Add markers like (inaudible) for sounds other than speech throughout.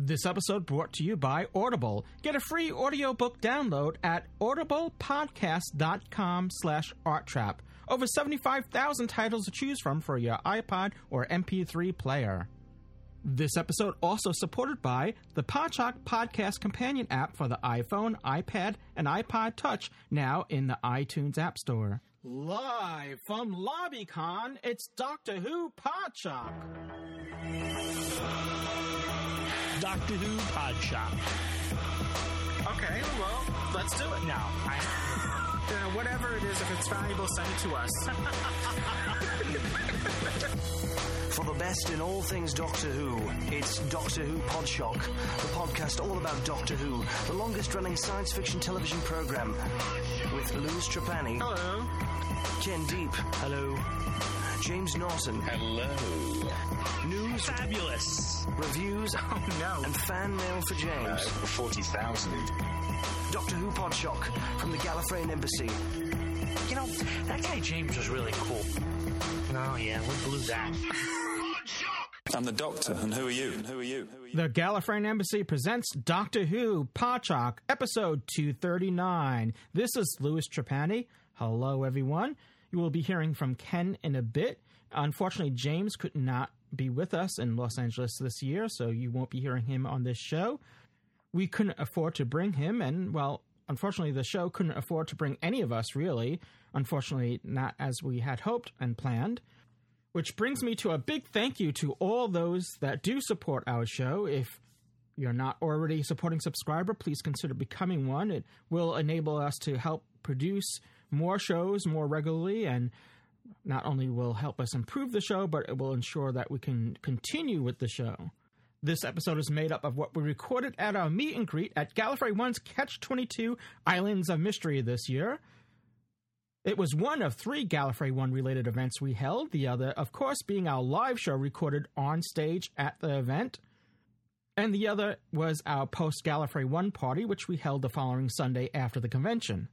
This episode brought to you by Audible. Get a free audiobook download at audiblepodcast.com slash arttrap. Over 75,000 titles to choose from for your iPod or MP3 player. This episode also supported by the Podshock Podcast Companion app for the iPhone, iPad, and iPod Touch, now in the iTunes App Store. Live from LobbyCon, it's Doctor Who Podshock. Doctor Who Podshock. Okay, well, let's do it. now. I, You (laughs) know, uh, whatever it is, if it's valuable, send it to us. (laughs) For the best in all things Doctor Who, it's Doctor Who Podshock, the podcast all about Doctor Who, the longest running science fiction television program. With Louis Trapani, Hello. Ken Deep, hello, James Norton, Hello. news, fabulous. reviews, (laughs) Oh, no. and fan mail for James. Uh, James. 40,000. Doctor Who Podshock from the Gallifreyan Embassy. You know, that guy James was really cool. Oh yeah, we blew that. (laughs) I'm the doctor, and who are you? And who are you? Who are you? The Gallifreyan Embassy presents Doctor Who Podshock, episode 239. This is Louis Trapani. Hello, everyone. You will be hearing from Ken in a bit. Unfortunately, James could not be with us in Los Angeles this year, so you won't be hearing him on this show. We couldn't afford to bring him, and, well, unfortunately, the show couldn't afford to bring any of us, really. Unfortunately, not as we had hoped and planned. Which brings me to a big thank you to all those that do support our show. If you're not already a supporting subscriber, please consider becoming one. It will enable us to help produce more shows more regularly and not only will help us improve the show, but it will ensure that we can continue with the show. This episode is made up of what we recorded at our meet and greet at Gallifrey One's Catch 22 Islands of Mystery this year. It was one of three Gallifrey One related events we held, the other, of course, being our live show recorded on stage at the event. And the other was our post Gallifrey One party, which we held the following Sunday after the convention.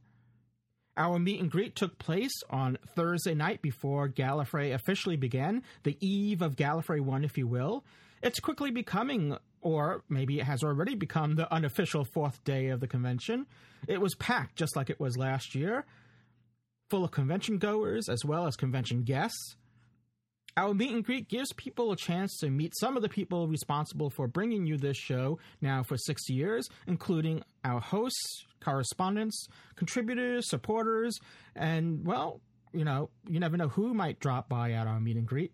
Our meet and greet took place on Thursday night before Gallifrey officially began, the eve of Gallifrey 1, if you will. It's quickly becoming, or maybe it has already become, the unofficial fourth day of the convention. It was packed just like it was last year, full of convention goers as well as convention guests. Our meet and greet gives people a chance to meet some of the people responsible for bringing you this show now for six years, including our hosts, correspondents, contributors, supporters, and, well, you know, you never know who might drop by at our meet and greet.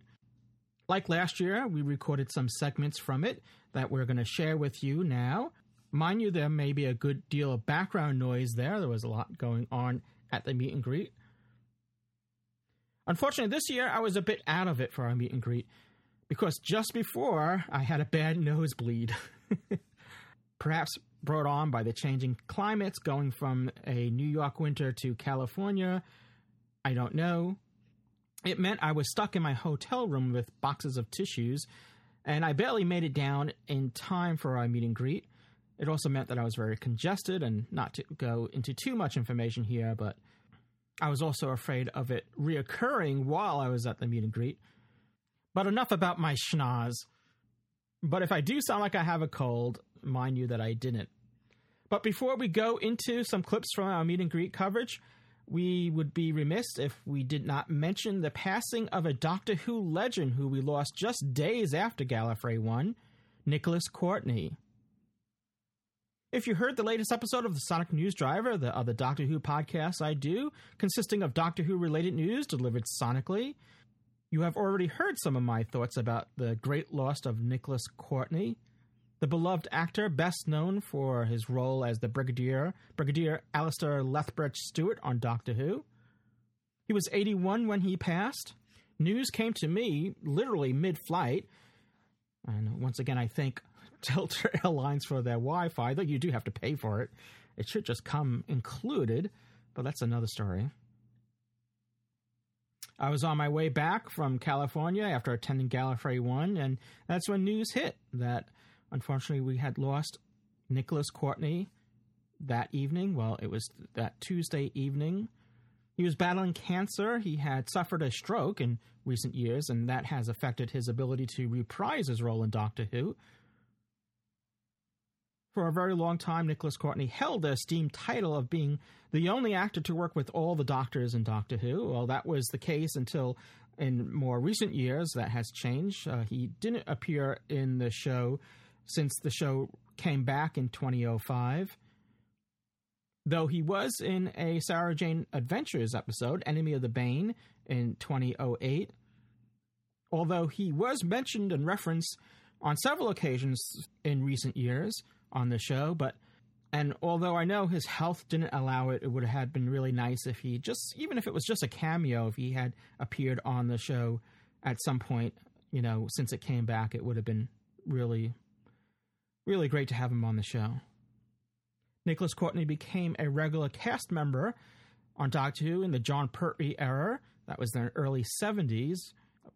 Like last year, we recorded some segments from it that we're going to share with you now. Mind you, there may be a good deal of background noise there. There was a lot going on at the meet and greet. Unfortunately, this year I was a bit out of it for our meet and greet because just before I had a bad (laughs) nosebleed. (laughs) Perhaps brought on by the changing climates going from a New York winter to California. I don't know. It meant I was stuck in my hotel room with boxes of tissues, and I barely made it down in time for our meet and greet. It also meant that I was very congested, and not to go into too much information here, but I was also afraid of it reoccurring while I was at the meet and greet. But enough about my schnoz. But if I do sound like I have a cold, mind you that I didn't. But before we go into some clips from our meet and greet coverage, we would be remiss if we did not mention the passing of a Doctor Who legend who we lost just days after Gallifrey 1, Nicholas Courtney. If you heard the latest episode of the Sonic News Driver, the other Doctor Who podcast I do, consisting of Doctor Who related news delivered sonically, you have already heard some of my thoughts about the great loss of Nicholas Courtney, the beloved actor best known for his role as the Brigadier, Brigadier Alistair Lethbridge Stewart on Doctor Who. He was 81 when he passed. News came to me literally mid flight. And once again, I thank (laughs) Delta Airlines for their Wi Fi, though you do have to pay for it. It should just come included. but that's another story. I was on my way back from California after attending Gallifrey 1, and that's when news hit that unfortunately we had lost Nicholas Courtney that evening. Well, it was that Tuesday evening. He was battling cancer. He had suffered a stroke in recent years, and that has affected his ability to reprise his role in Doctor Who. For a very long time, Nicholas Courtney held the esteemed title of being the only actor to work with all the doctors in Doctor Who. Well, that was the case until in more recent years that has changed. Uh, he didn't appear in the show since the show came back in 2005. Though he was in a Sarah Jane Adventures episode, Enemy of the Bane, in 2008. Although he was mentioned and referenced on several occasions in recent years, on the show, but and although I know his health didn't allow it, it would have been really nice if he just, even if it was just a cameo, if he had appeared on the show at some point, you know, since it came back, it would have been really, really great to have him on the show. Nicholas Courtney became a regular cast member on Doctor Who in the Jon Pertwee era. That was in the early 70s,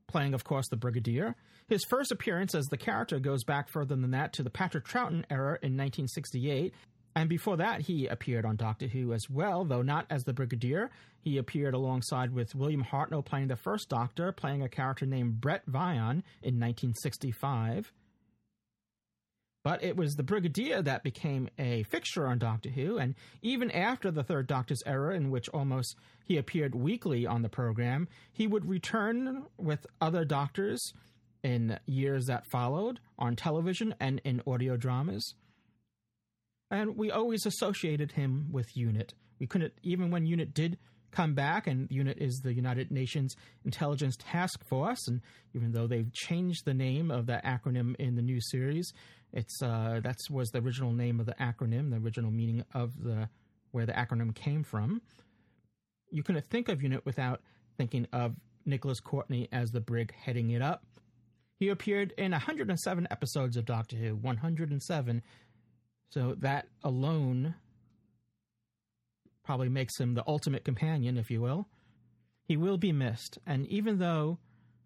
playing, of course, the Brigadier. His first appearance as the character goes back further than that to the Patrick Troughton era in 1968. And before that, he appeared on Doctor Who as well, though not as the Brigadier. He appeared alongside with William Hartnell playing the first Doctor, playing a character named Bret Vyon in 1965. But it was the Brigadier that became a fixture on Doctor Who, and even after the Third Doctor's era, in which almost he appeared weekly on the program, he would return with other Doctors in years that followed on television and in audio dramas. And we always associated him with UNIT. We couldn't, even when UNIT did come back, and UNIT is the United Nations Intelligence Task Force, and even though they've changed the name of that acronym in the new series, it's uh, that was the original name of the acronym, the original meaning of the where the acronym came from. You couldn't think of UNIT without thinking of Nicholas Courtney as the brig heading it up. He appeared in 107 episodes of Doctor Who, 107. So that alone probably makes him the ultimate companion, if you will. He will be missed, and even though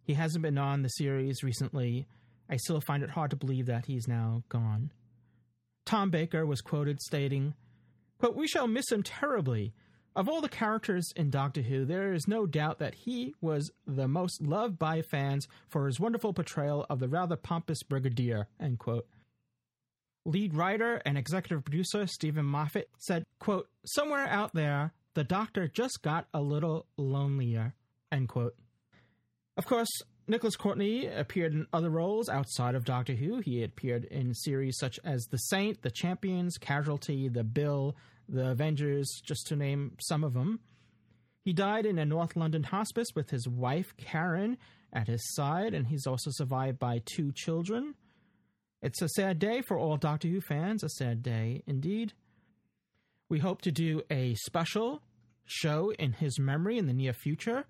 he hasn't been on the series recently, I still find it hard to believe that he's now gone. Tom Baker was quoted stating, quote, We shall miss him terribly. Of all the characters in Doctor Who, there is no doubt that he was the most loved by fans for his wonderful portrayal of the rather pompous Brigadier. End quote. Lead writer and executive producer Steven Moffat said, quote, Somewhere out there, the Doctor just got a little lonelier. End quote. Of course, Nicholas Courtney appeared in other roles outside of Doctor Who. He appeared in series such as The Saint, The Champions, Casualty, The Bill, the Avengers, just to name some of them. He died in a North London hospice with his wife, Karen, at his side, and he's also survived by two children. It's a sad day for all Doctor Who fans, a sad day indeed. We hope to do a special show in his memory in the near future,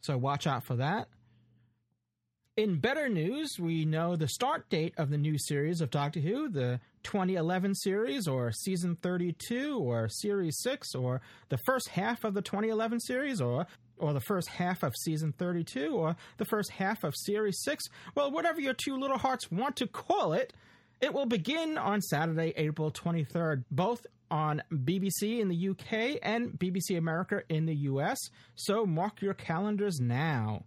so watch out for that. In better news, we know the start date of the new series of Doctor Who, the 2011 series, or season 32, or series 6, or the first half of the 2011 series, or or the first half of season 32, or the first half of series 6. Well, whatever your two little hearts want to call it, it will begin on Saturday, April 23rd, both on BBC in the UK and BBC America in the US. So mark your calendars now.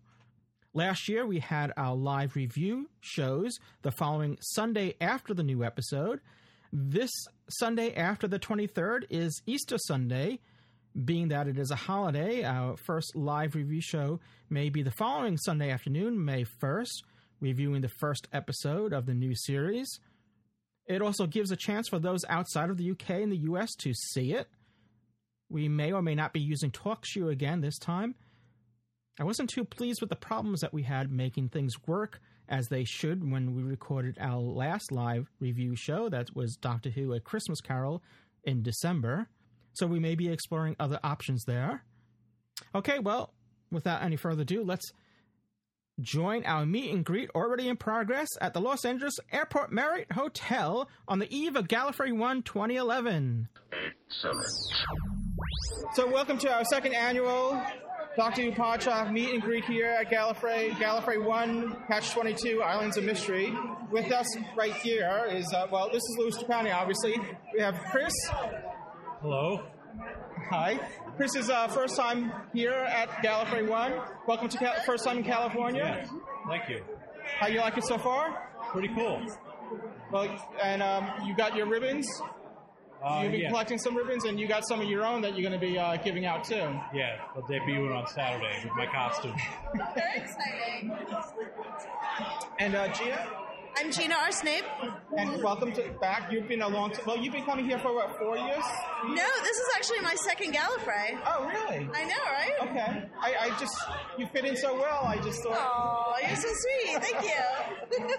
Last year, we had our live review shows the following Sunday after the new episode. This Sunday after the 23rd is Easter Sunday. Being that it is a holiday, our first live review show may be the following Sunday afternoon, May 1st, reviewing the first episode of the new series. It also gives a chance for those outside of the UK and the US to see it. We may or may not be using TalkShoe again this time. I wasn't too pleased with the problems that we had making things work as they should when we recorded our last live review show that was Doctor Who A Christmas Carol in December. So we may be exploring other options there. Okay, well, without any further ado, let's join our meet and greet already in progress at the Los Angeles Airport Marriott Hotel on the eve of Gallifrey 1 2011. Excellent. So, welcome to our second annual Doctor Who Podshock meet and greet here at Gallifrey, Gallifrey 1, Catch 22, Islands of Mystery. With us right here is, uh, well, this is Louis Trapani, obviously. We have Chris. Hello. Hi. Chris is uh, first time here at Gallifrey 1. Welcome to Cal- first time in California. Yes. Thank you. How you like it so far? Pretty cool. Well, and um, you got your ribbons. Uh, You've been yeah. collecting some ribbons, and you got some of your own that you're going to be uh, giving out too. Yeah, I'll debut it on Saturday with my costume. Very exciting. And uh, Gina, I'm Gina R. Snape. and welcome to back. You've been a long time. Well, you've been coming here for what four years? No, this is actually my second Gallifrey. Oh, really? I know, right? Okay. I, I just you fit in so well. I just thought. Oh, you're so sweet. Thank you. (laughs)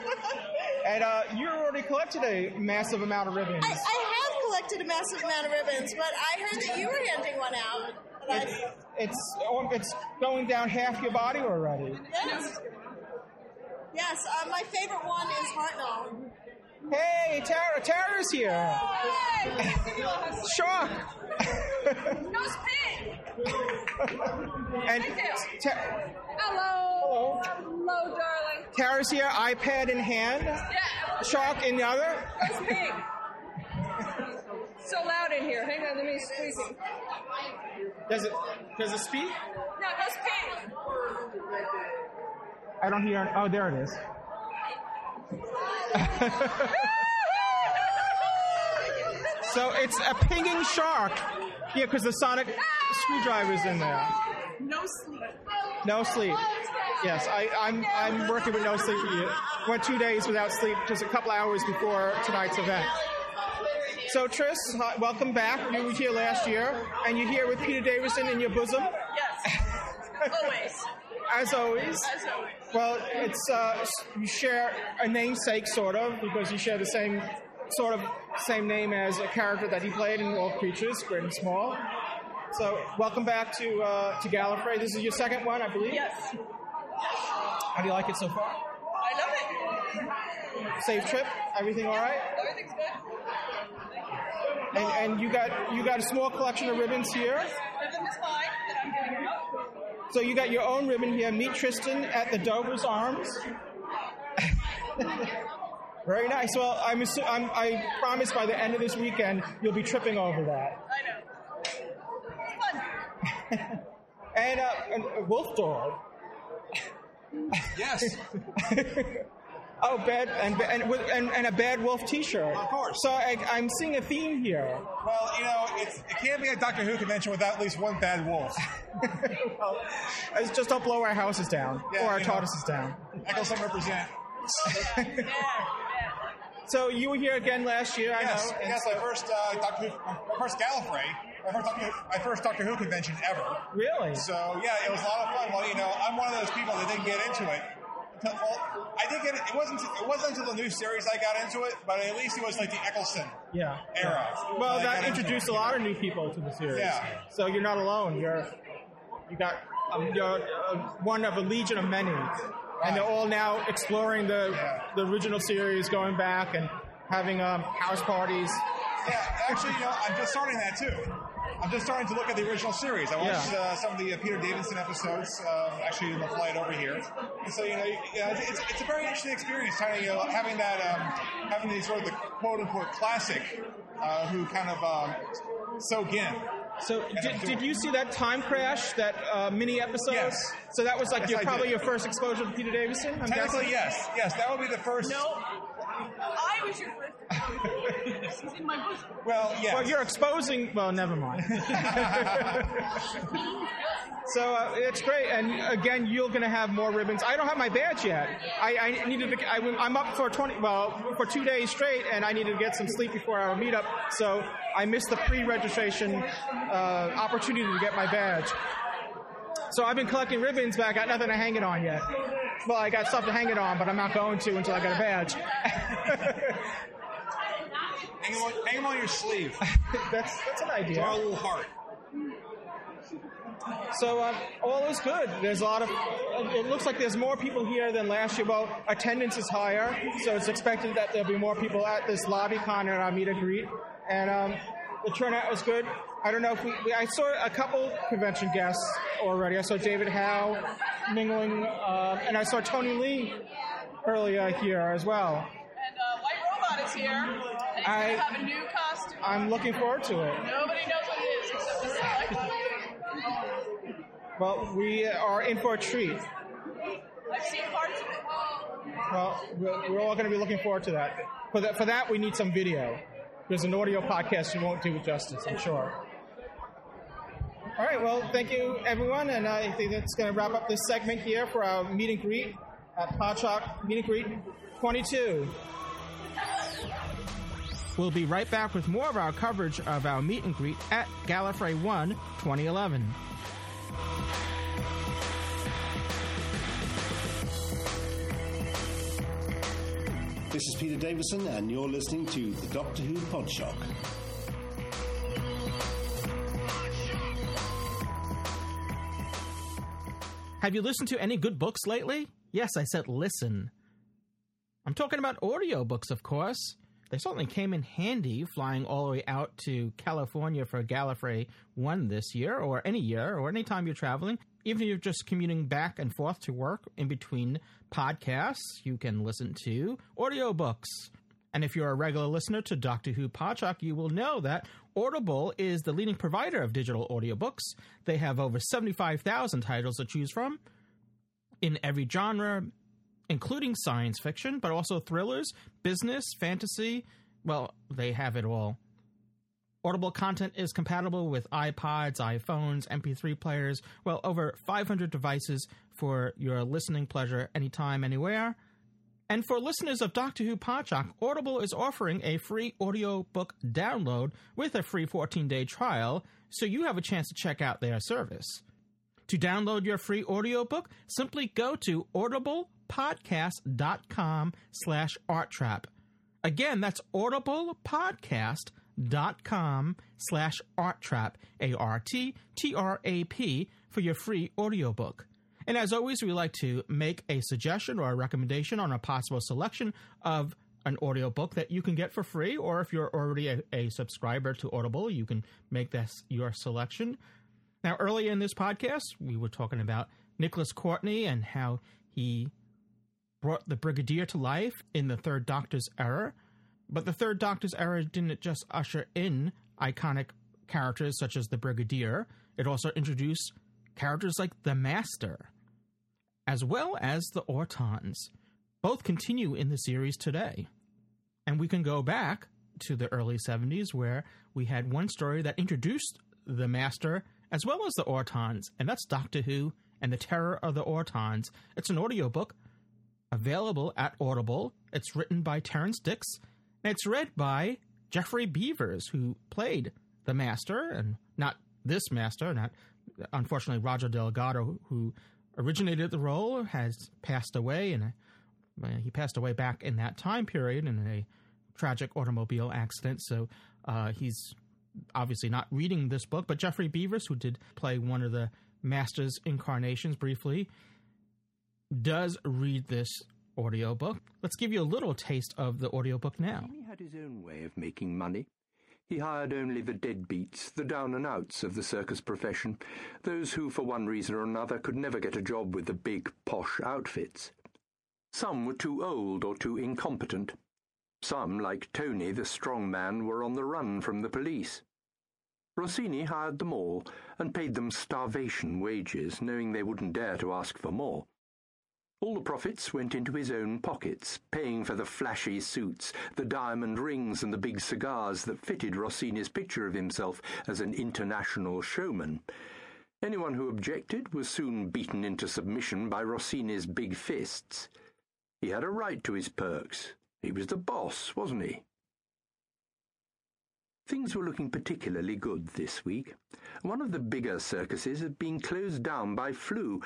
And uh, you already collected a massive amount of ribbons. I, I have collected a massive amount of ribbons, but I heard that you were handing one out. It's it's it's going down half your body already. yes. Yes, uh, my favorite one is Hartnell. Hey, Tara! Tara's here. Shock. No spin! and. Ta- Hello! hello. Hello, darling. Tara's here, iPad in hand. Yeah, Shark in the other. pig. so loud in here. Hang on, let me squeeze it. Does it does it speak? No, that's pig. I don't hear. Oh, there it is. (laughs) so it's a pinging shark. Yeah, because the sonic screwdriver's in there. No sleep. No sleep. Yes, I, I'm I'm working with no sleep. for you. Went two days without sleep, just a couple hours before tonight's event. So Tris, hi, welcome back. You were here last year, and you're here with Peter Davison in your bosom, Yes. (laughs) Always. As always. As always. Well, it's uh, you share a namesake, sort of, because you share the same sort of same name as a character that he played in All Creatures, Great and Small. So, welcome back to uh, to Gallifrey. This is your second one, I believe. Yes. How do you like it so far? I love it. Safe trip? Everything all right? Everything's good. And, and you got you got a small collection of ribbons here. Rhythm is fine that I'm giving out. So you got your own ribbon here. Meet Tristan at the Drover's Arms. (laughs) Very nice. Well, I'm, assu- I'm I promise by the end of this weekend you'll be tripping over that. I know. It's fun. (laughs) And, uh, and a wolf dog. Yes. (laughs) oh, bad and and with- and, and a bad wolf T-shirt. Of course. So I, I'm seeing a theme here. Well, you know, it's, it can't be a Doctor Who convention without at least one bad wolf. (laughs) well, it's just don't blow our houses down Yeah, or our you know. Down. Eccleston represent. (laughs) So you were here again last year, I Yes, know. and yes, my first uh, Doctor Who, my first Gallifrey, my first, Doctor my first Doctor Who convention ever. Really? So yeah, it was a lot of fun. Well, you know, I'm one of those people that didn't get into it. I get it. It wasn't. It wasn't until the new series I got into it, but at least it was like the Eccleston Yeah. era. Well, that introduced a lot of new people to the series. Yeah. So you're not alone. You're you got um, you're uh, one of a legion of many, and they're all now exploring the Yeah. the original series, going back and having um, house parties. Yeah, actually, you know, I'm just starting that too. I'm just starting to look at the original series. I watched Yeah. uh, some of the uh, Peter Davison episodes, uh, actually in the flight over here. And so, you know, you know it's, it's, it's a very interesting experience, kind of, you know, having that, um, having these sort of the quote unquote classic, uh, who kind of um, soak in. So did, did you see that time crash, that uh, mini episode? Yes. So that was like Yes, your, probably did. your first exposure to Peter Davison. I'm Technically, guessing? yes, yes, that would be the first. No. I was your first. He's in my bosom. Well, yes. Well, you're exposing. Well, never mind. (laughs) so uh, it's great, and again, you're going to have more ribbons. I don't have my badge yet. I, I needed to. I, I'm up for 20. Well, for two days straight, and I needed to get some sleep before our meetup. So I missed the pre-registration uh, opportunity to get my badge. So I've been collecting ribbons, but I got nothing to hang it on yet. Well, I got stuff to hang it on, but I'm not going to until I get a badge. hang, them on, hang them on your sleeve. (laughs) that's that's an idea. Draw a little heart. So um, all is good. There's a lot of. It looks like there's more people here than last year. Well, attendance is higher, so it's expected that there'll be more people at this lobby con and our meet and greet. And um, the turnout was good. I don't know if we, we I saw a couple convention guests already. I saw David Howe mingling, um, and I saw Tony Lee earlier here as well. And uh, White Robot is here. And I- have a new costume. I'm looking forward to it. Nobody knows what it is except the select. Well, we are in for a treat. I've seen parts of it. Well, we're, we're all going to be looking forward to that. For that, for that, we need some video. There's an audio podcast you won't do it justice, I'm sure. All right, well, thank you, everyone, and I think that's going to wrap up this segment here for our meet and greet at Podshock Meet and Greet 22. We'll be right back with more of our coverage of our meet and greet at Gallifrey 1 2011. This is Peter Davison, and you're listening to the Doctor Who Podshock. Have you listened to any good books lately? Yes, I said listen. I'm talking about audiobooks, of course. They certainly came in handy flying all the way out to California for Gallifrey 1 this year, or any year, or any time you're traveling. Even if you're just commuting back and forth to work in between podcasts, you can listen to audiobooks. And if you're a regular listener to Doctor Who Podshock, you will know that Audible is the leading provider of digital audiobooks. They have over 75,000 titles to choose from in every genre, including science fiction, but also thrillers, business, fantasy. Well, they have it all. Audible content is compatible with iPods, iPhones, MP3 players, well, over 500 devices for your listening pleasure anytime, anywhere. And for listeners of Doctor Who Podshock, Audible is offering a free audiobook download with a free 14-day trial, so you have a chance to check out their service. To download your free audiobook, simply go to audiblepodcast.com slash arttrap. Again, that's audiblepodcast.com slash arttrap, A-R-T-T-R-A-P, for your free audiobook. And as always, we like to make a suggestion or a recommendation on a possible selection of an audiobook that you can get for free, or if you're already a, a subscriber to Audible, you can make this your selection. Now, earlier in this podcast, we were talking about Nicholas Courtney and how he brought the Brigadier to life in the Third Doctor's era. But the Third Doctor's era didn't just usher in iconic characters such as the Brigadier, it also introduced characters like the Master, as well as the Autons. Both continue in the series today. And we can go back to the early 70s where we had one story that introduced the Master as well as the Autons, and that's Doctor Who and the Terror of the Autons. It's an audiobook available at Audible. It's written by Terrance Dicks, and it's read by Geoffrey Beevers, who played the Master, and not this Master, not unfortunately Roger Delgado, who originated the role, has passed away, and he passed away back in that time period in a tragic automobile accident. So uh, he's obviously not reading this book, but Geoffrey Beevers, who did play one of the Master's incarnations briefly, does read this audiobook. Let's give you a little taste of the audiobook now. He had his own way of making money. He hired only the deadbeats, the down and outs of the circus profession, those who, for one reason or another, could never get a job with the big, posh outfits. Some were too old or too incompetent. Some, like Tony, the strong man, were on the run from the police. Rossini hired them all and paid them starvation wages, knowing they wouldn't dare to ask for more. All the profits went into his own pockets, paying for the flashy suits, the diamond rings, and the big cigars that fitted Rossini's picture of himself as an international showman. Anyone who objected was soon beaten into submission by Rossini's big fists. He had a right to his perks. He was the boss, wasn't he? Things were looking particularly good this week. One of the bigger circuses had been closed down by flu,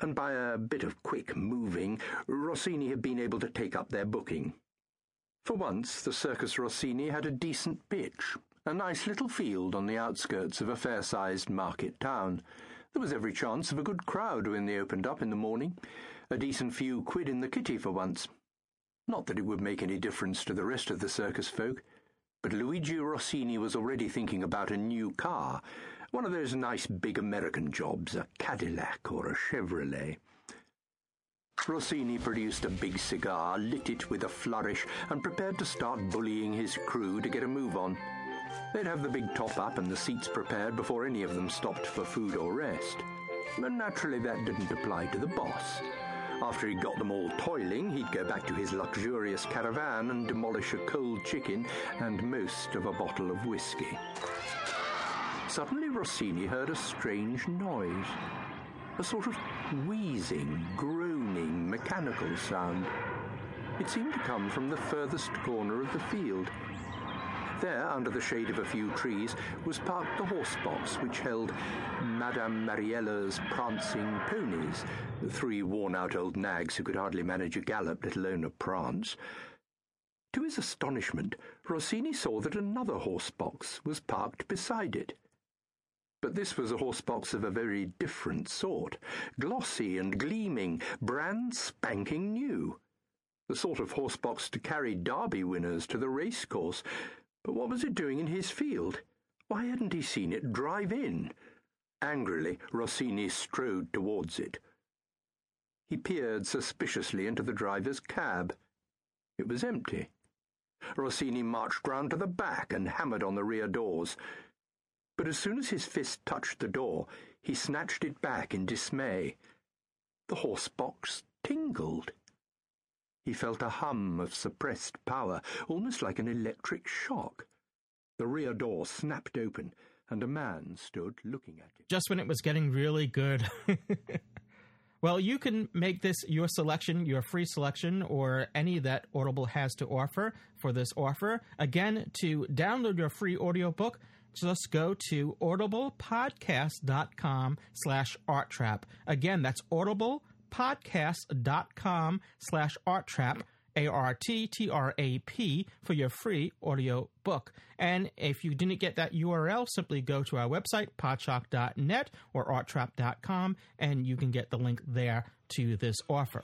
and by a bit of quick moving, Rossini had been able to take up their booking. For once, the Circus Rossini had a decent pitch, a nice little field on the outskirts of a fair sized market town. There was every chance of a good crowd when they opened up in the morning, a decent few quid in the kitty for once. Not that it would make any difference to the rest of the circus folk. But Luigi Rossini was already thinking about a new car, one of those nice big American jobs, a Cadillac or a Chevrolet. Rossini produced a big cigar, lit it with a flourish, and prepared to start bullying his crew to get a move on. They'd have the big top up and the seats prepared before any of them stopped for food or rest. But naturally, that didn't apply to the boss. After he'd got them all toiling, he'd go back to his luxurious caravan and demolish a cold chicken and most of a bottle of whiskey. Suddenly, Rossini heard a strange noise a sort of wheezing, groaning, mechanical sound. It seemed to come from the furthest corner of the field. There, under the shade of a few trees, was parked the horse box which held Madame Mariella's prancing ponies, the three worn out old nags who could hardly manage a gallop, let alone a prance. To his astonishment, Rossini saw that another horse box was parked beside it. But this was a horse box of a very different sort, glossy and gleaming, brand spanking new. The sort of horse box to carry Derby winners to the racecourse. But what was it doing in his field? Why hadn't he seen it drive in? Angrily, Rossini strode towards it. He peered suspiciously into the driver's cab. It was empty. Rossini marched round to the back and hammered on the rear doors. But as soon as his fist touched the door, he snatched it back in dismay. The horse box tingled. He felt a hum of suppressed power, almost like an electric shock. The rear door snapped open, and a man stood looking at it. Just when it was getting really good. (laughs) well, you can make this your selection, your free selection, or any that Audible has to offer for this offer. Again, to download your free audiobook, just go to audiblepodcast.com slash arttrap. Again, that's audiblepodcast.com slash arttrap, A-R-T-T-R-A-P, for your free audio book. And if you didn't get that URL, simply go to our website, podshock.net or arttrap.com, and you can get the link there to this offer.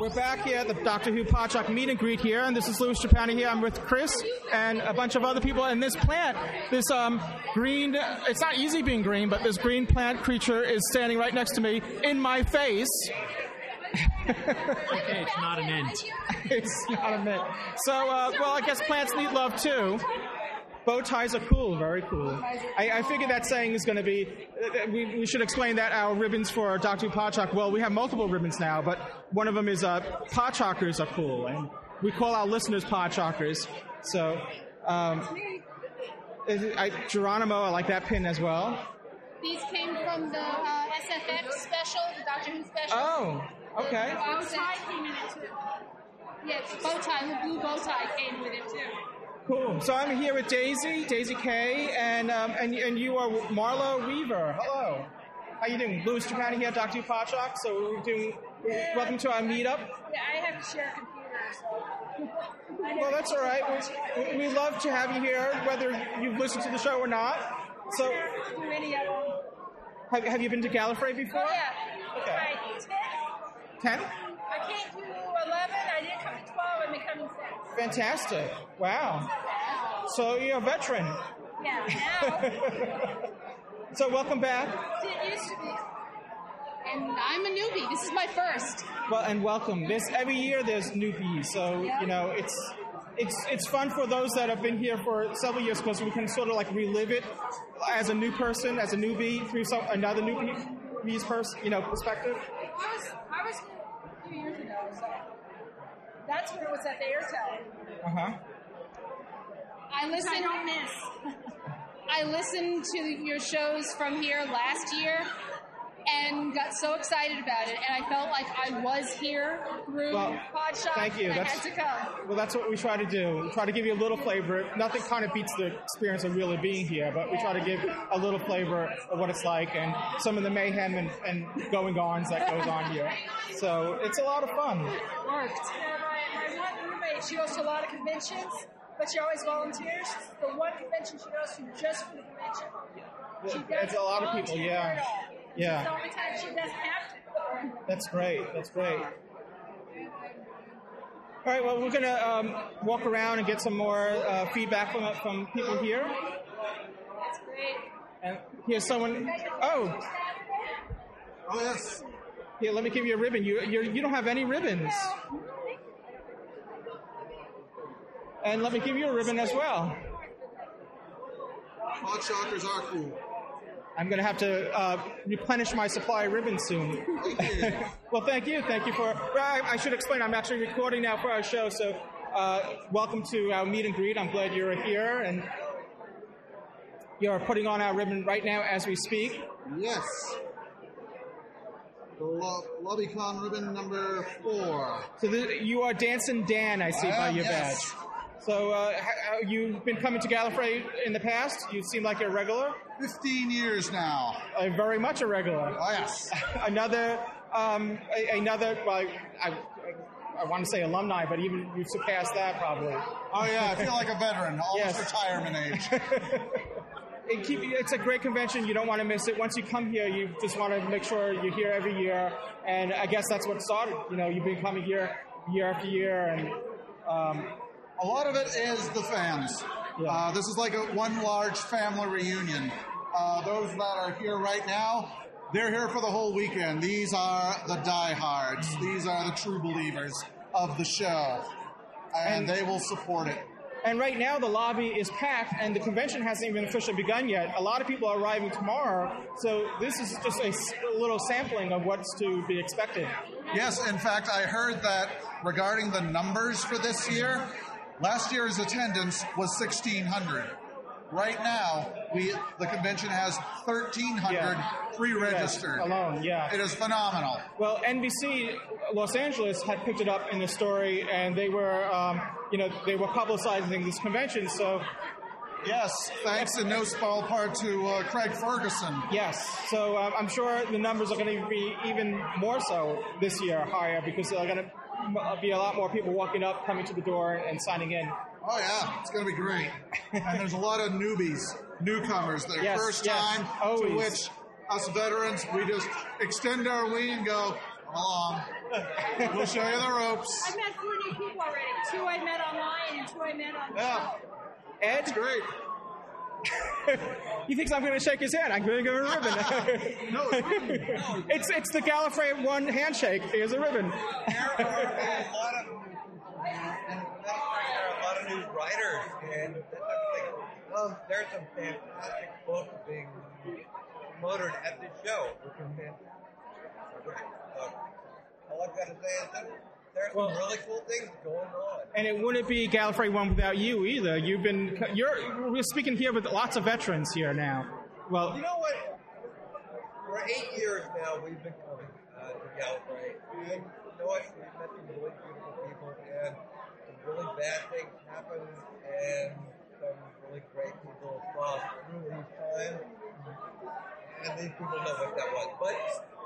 We're back here at the Doctor Who Podshock meet and greet here, and this is Louis Trapani here. I'm with Chris and a bunch of other people. And this plant, this um, green, it's not easy being green, but this green plant creature is standing right next to me in my face. okay, it's not an ant. (laughs) it's not a mint. So, uh, well, I guess plants need love too. Bow ties are cool, very cool. I, I figured that saying is going to be. Uh, we, we, should explain that our ribbons for Doctor Who Podshock. Well, we have multiple ribbons now, but one of them is uh, Podshockers are cool, and we call our listeners Podshockers. So, um, I, Geronimo, I like that pin as well. These came from the uh, SFX special, the Doctor Who special. Oh, okay. The bow tie came in it too. Yes, bow tie, the blue bow tie came with it too. Cool. So I'm here with Daisy, Daisy Kay, and um, and and you are Marlo Weaver. Hello. How you doing? Louis Trapani here, Dr. Podshock. So we're doing. welcome to our meetup. Yeah, I have to share a computer. So. (laughs) well, that's all right. We, we love to have you here, whether you've listened to the show or not. So. Do any of them. Have, have you been to Gallifrey before? Oh, yeah. Okay. Right. Ten. I can't do eleven. I didn't come to twelve. I'm becoming six. Fantastic. Wow. So you're a veteran. Yeah, now. (laughs) so welcome back. It used to be. And I'm a newbie. This is my first. Well, and welcome. This every year there's newbies, so you know it's it's it's fun for those that have been here for several years because we can sort of like relive it as a new person, as a newbie through some another newbie's person, you know, perspective. I was I was a few years ago, so that's when it was at the Airtel. Uh huh. I listen. I don't miss. (laughs) I listened to your shows from here last year and got so excited about it, and I felt like I was here through well, Podshock. Thank you. I that's, had to come. Well, that's what we try to do. We try to give you a little flavor. Nothing kind of beats the experience of really being here, but we try to give a little flavor of what it's like and some of the mayhem and, and going ons that goes on here. So it's a lot of fun. It worked. Yeah, my, my one roommate, she goes to a lot of conventions but she always volunteers. The one convention she goes to just for the convention. She It's a lot of people, yeah. Yeah. It's the only time she doesn't have to. That's great. That's great. All right. Well, we're gonna um, walk around and get some more uh, feedback from from people here. That's great. And here's someone. Oh. Oh yes. Here, let me give you a ribbon. You you you don't have any ribbons. And let me give you a ribbon as well. Podshockers are cool. I'm going to have to uh, replenish my supply of ribbons soon. (laughs) well, thank you. Thank you for. Well, I, I should explain. I'm actually recording now for our show, so uh, welcome to our meet and greet. I'm glad you're here, and you're putting on our ribbon right now as we speak. Yes. The lo- LobbyCon ribbon number four. So the, you are Dancing Dan, I see I by am, your yes. badge. So uh, ha- you've been coming to Gallifrey in the past. You seem like you're a regular. 15 years now. Uh, very much a regular. Oh, yes. (laughs) another, um, a, another. Well, I, I want to say alumni, but even you surpassed that probably. Oh yeah, I feel like a veteran, (laughs) almost Yes. retirement age. (laughs) It keep, it's a great convention. You don't want to miss it. Once you come here, you just want to make sure you're here every year. And I guess that's what started. You know, you've been coming here year after year, and um, A lot of it is the fans. Uh, this is like a one large family reunion. Uh, those that are here right now, they're here for the whole weekend. These are the diehards. These are the true believers of the show, and, And- they will support it. And right now, the lobby is packed, and the convention hasn't even officially begun yet. A lot of people are arriving tomorrow, so this is just a little sampling of what's to be expected. Yes, in fact, I heard that regarding the numbers for this year, last year's attendance was 1,600. Right now, we the convention has 1,300 Yeah. pre-registered. Yes, alone, yeah. It is phenomenal. Well, NBC Los Angeles had picked it up in the story, and they were, um, you know, they were publicizing this convention. So, Yes, thanks in no small part to uh, Craig Ferguson. yes, so um, I'm sure the numbers are going to be even more so this year, higher, because they're going to be a lot more people walking up, coming to the door, and signing in. Oh yeah, it's going to be great. and there's a lot of newbies, newcomers. Their Yes, first yes, time, to which us veterans we just extend our wing and go along. we'll show you the ropes. I've met four new people already. Two I met online and two I met on the Yeah, show. Ed, it's great. (laughs) he thinks I'm going to shake his hand. I'm going to give him a ribbon. (laughs) No, it's (laughs) it's it's the Gallifrey one handshake. Here's a ribbon. there are a lot of there are a lot of new writers and of. Um, there's some fantastic books being promoted at this show, which is fantastic. All I've got to say is that there's Well- some really cool things going on. And it wouldn't be Gallifrey one without you either. You've been you're we're speaking here with lots of veterans here now. Well, You know what? For eight years now, we've been coming uh, to Gallifrey, and you know what? We've met some really beautiful people, and some really bad things happen, and some really great people fall through these times, and these people know what that was. But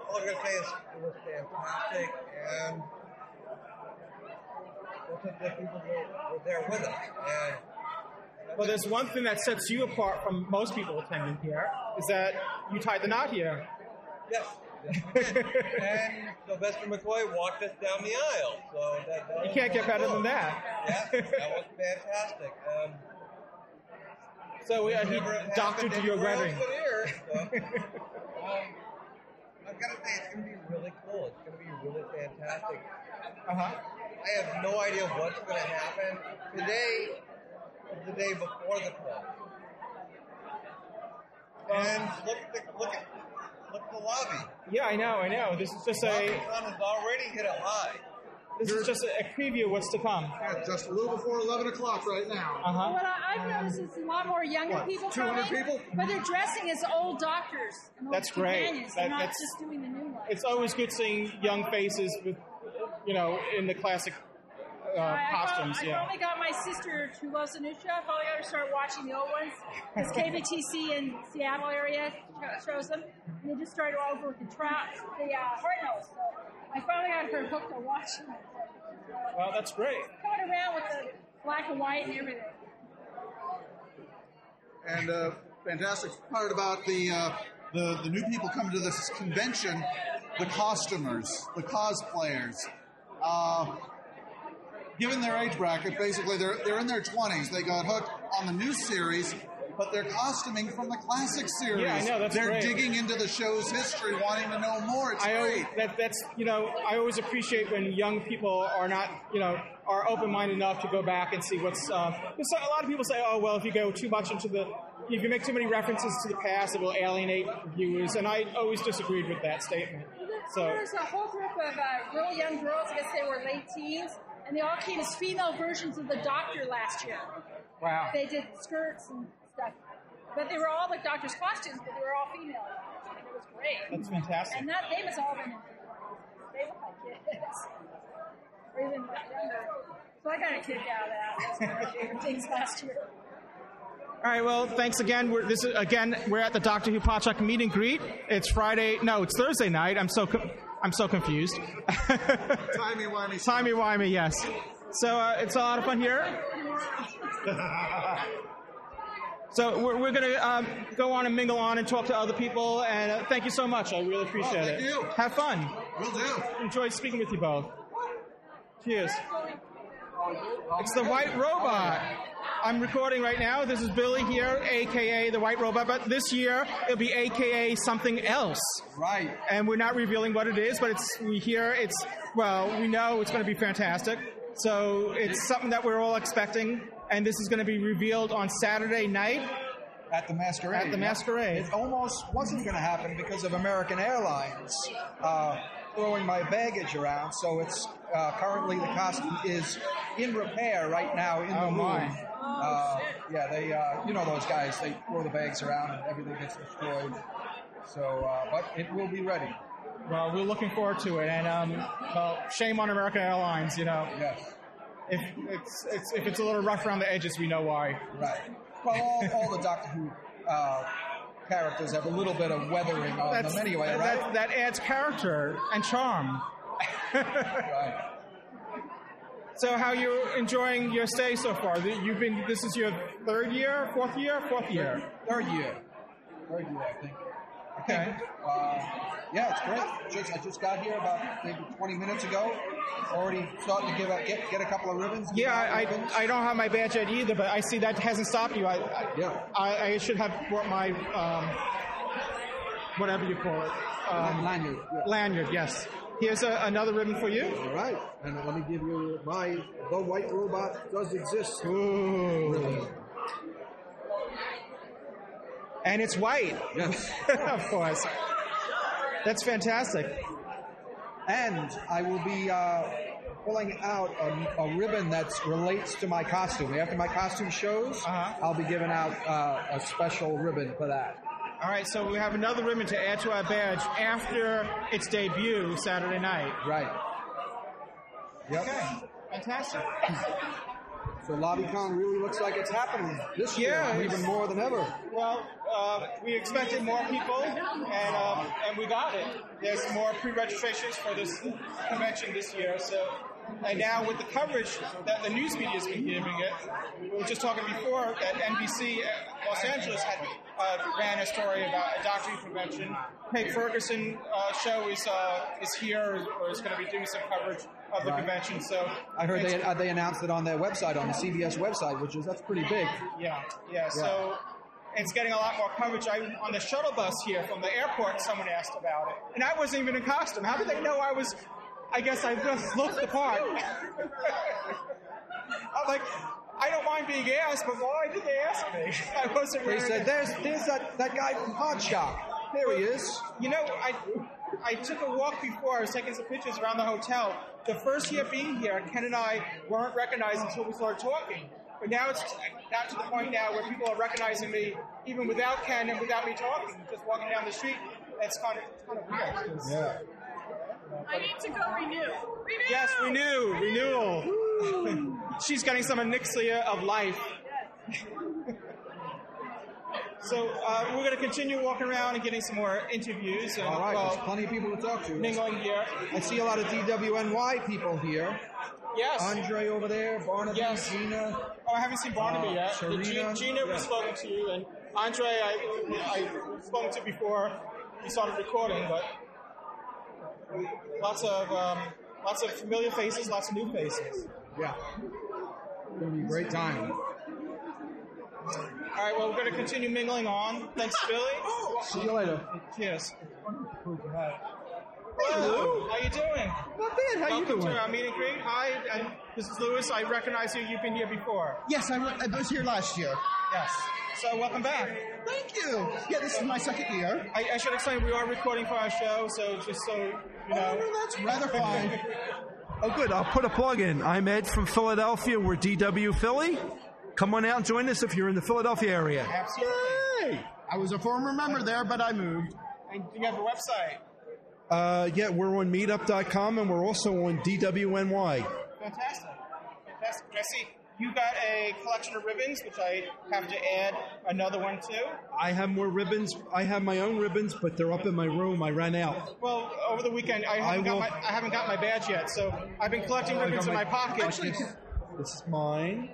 all I'm gonna say is it was fantastic, and people were, were there with us, and. well, there's one thing that sets you apart from most people attending here is that you tied the knot here. Yes. yes and Sylvester McCoy walked us down the aisle. So that, that You can't get better cool. than that. Yeah, that was fantastic. Um, So uh, he doctored to your wedding. here, so. (laughs) um, I've got to say, it's going to be really cool. It's going to be really fantastic. Uh huh. I have no idea what's going to happen. Today is the day before the club. And look at the look at look at the lobby. Yeah, I know, I know. This is just a LobbyCon has already hit a high. this is just a, a preview of what's to come. Yeah, just a little before 11 o'clock right now. Uh huh. What I, I've noticed is a lot more younger What, people 200 coming, people? but they're dressing as old doctors. And old That's great. companions. That- they're not that's- just doing the new ones. It's always good seeing young faces with, you know, in the classic uh, I, I, costumes. finally, I Yeah. finally got my sister who loves the new show. I finally got her to start watching the old ones because KBTC in Seattle area shows them. And they just started all over with the trout, the uh, Hartnells. So I finally got her hooked on watching it. Well, that's great. Going around with the black and white and everything. And uh, fantastic part about the, uh, the the new people coming to this convention the costumers, the cosplayers. Uh, given their age bracket, basically they're they're in their twenties. They got hooked on the new series, but they're costuming from the classic series. Yeah, I know, that's they're great. digging into the show's history, wanting to know more. It's I great. always, that, that's you know I always appreciate when young people are not you know are open minded enough to go back and see what's. 'cause a lot of people say, oh well, if you go too much into the, if you make too many references to the past, it will alienate viewers, and I always disagreed with that statement. So There was a whole group of uh, real young girls, I guess they were late teens, and they all came as female versions of the Doctor last year. wow, They did skirts and stuff. But they were all like Doctor's costumes, but they were all female. And it was great. that's fantastic. And that they must all been They look like kids. Or even younger. So I got a kick out of that. That's one of my favorite things last year. All right. Well, thanks again. We're, this is again. We're at the Doctor Who Podshock meet and greet. It's Friday. No, it's Thursday night. I'm so co- I'm so confused. (laughs) Timey wimey. Timey wimey. Yes. So uh, it's a lot of fun here. (laughs) So we're, we're going to um, go on and mingle on and talk to other people. And uh, thank you so much. I really appreciate Oh, thank it. you. Have fun. Will do. Enjoyed speaking with you both. Cheers. It's the White Robot. I'm recording right now. This is Billy here, aka the White Robot. But this year it'll be aka something else. Right. And we're not revealing what it is, but it's we hear it's well, we know it's going to be fantastic. So it's something that we're all expecting, and this is going to be revealed on Saturday night. At the Masquerade. At the Masquerade. It almost wasn't going to happen because of American Airlines uh, throwing my baggage around. So it's uh, currently the costume is in repair right now in the Oh, room. my. Uh, yeah, they uh, you know those guys. They throw the bags around and everything gets destroyed. So, uh, but it will be ready. Well, we're looking forward to it, and um, well, shame on American Airlines, you know. Yes. If it's, it's if it's a little rough around the edges, we know why. Right. Well, all, all the Doctor Who uh, characters have a little bit of weathering on That's, them anyway, that, right? that adds character and charm. (laughs) right. So, how you enjoying your stay so far? You've been. This is your third year, fourth year, fourth year. Third year. Third year, I think. Okay. Uh, yeah, it's great. Just, I just got here about maybe 20 minutes ago. Already starting to give a, get get a couple of ribbons. Yeah, I, ribbons. I, don't have my badge yet either, but I see that hasn't stopped you. I, I, Yeah. I, I should have brought my um, whatever you call it. Um, lanyard. yeah. lanyard, yes. Here's a, another ribbon for you. All right, and let me give you my the white robot does exist. Ooh. ribbon. And it's white. Yes. (laughs) of course. That's fantastic. And I will be uh, pulling out a, a ribbon that relates to my costume. After my costume shows, Uh-huh. I'll be giving out uh, a special ribbon for that. All right, so we have another ribbon to add to our badge after its debut Saturday night. Right. Yep. Okay, fantastic. So LobbyCon really looks like it's happening this year, even more than ever. Well, uh, we expected more people, and um, and we got it. There's more pre-registrations for this convention this year. So, and now with the coverage that the news media has been giving it, we were just talking before that NBC uh, Los Angeles had uh, ran a story about a Doctor Who convention. Craig Ferguson uh, show is uh, is here or is going to be doing some coverage of the Right. convention. So I heard they uh, they announced it on their website, on the CBS website, which is that's pretty big. Yeah, yeah. So it's getting a lot more coverage. I on the shuttle bus here from the airport. Someone asked about it, and I wasn't even in costume. How did they know I was? I guess I just looked the part. (laughs) I'm like, I don't mind being asked, but why did they ask me? (laughs) I wasn't. They said, it. "There's there's that, that guy from Podshock. There he is." You know, I I took a walk before. I was taking some pictures around the hotel. The first year being here, Ken and I weren't recognized until we started talking. But now it's now to the point now where people are recognizing me even without Ken and without me talking, just walking down the street. It's kind of it's kind of weird. 'cause- Yeah. I need to go renew. Renew! Yes, renew, renewal. (laughs) She's getting some Anixia of life. (laughs) so uh, we're going to continue walking around and getting some more interviews. And, All right, well, there's plenty of people to talk to. mingling here. I see a lot of DWNY people here. Yes. Andre over there, Barnaby, Yes. Gina. Oh, I haven't seen Barnaby Uh, yet. Serena. Gina, Gina Yeah. we've spoken to you, and Andre, I I spoke to before we started recording, but Lots of um, lots of familiar faces, lots of new faces. Yeah. It's going to be a great time. All right, well, we're going to continue mingling on. Thanks, (laughs) Billy. See you later. Cheers. Hello. How you doing? Not bad. How Welcome you doing? to our meet and greet. Hi, and this is Louis. I recognize you. You've been here before. Yes, I, wa- I was here last year. Yes. So welcome back. Thank you. Yeah, this is my second year. I, I should explain we are recording for our show, so just so you know. Oh, no, that's rather fine. (laughs) Oh, good. I'll put a plug in. I'm Ed from Philadelphia. We're DW Philly. Come on out and join us if you're in the Philadelphia area. Absolutely. I was a former member there, but I moved. And you have a website. Uh, yeah, we're on meetup.com and we're also on DWNY. Fantastic. Fantastic. I see you got a collection of ribbons, which I have to add another one to. I have more ribbons. I have my own ribbons, but they're up in my room. I ran out. Well, over the weekend, I I haven't, got, will- my, I haven't got my badge yet, so I've been collecting Oh, ribbons in my my- pocket. Actually, This is mine.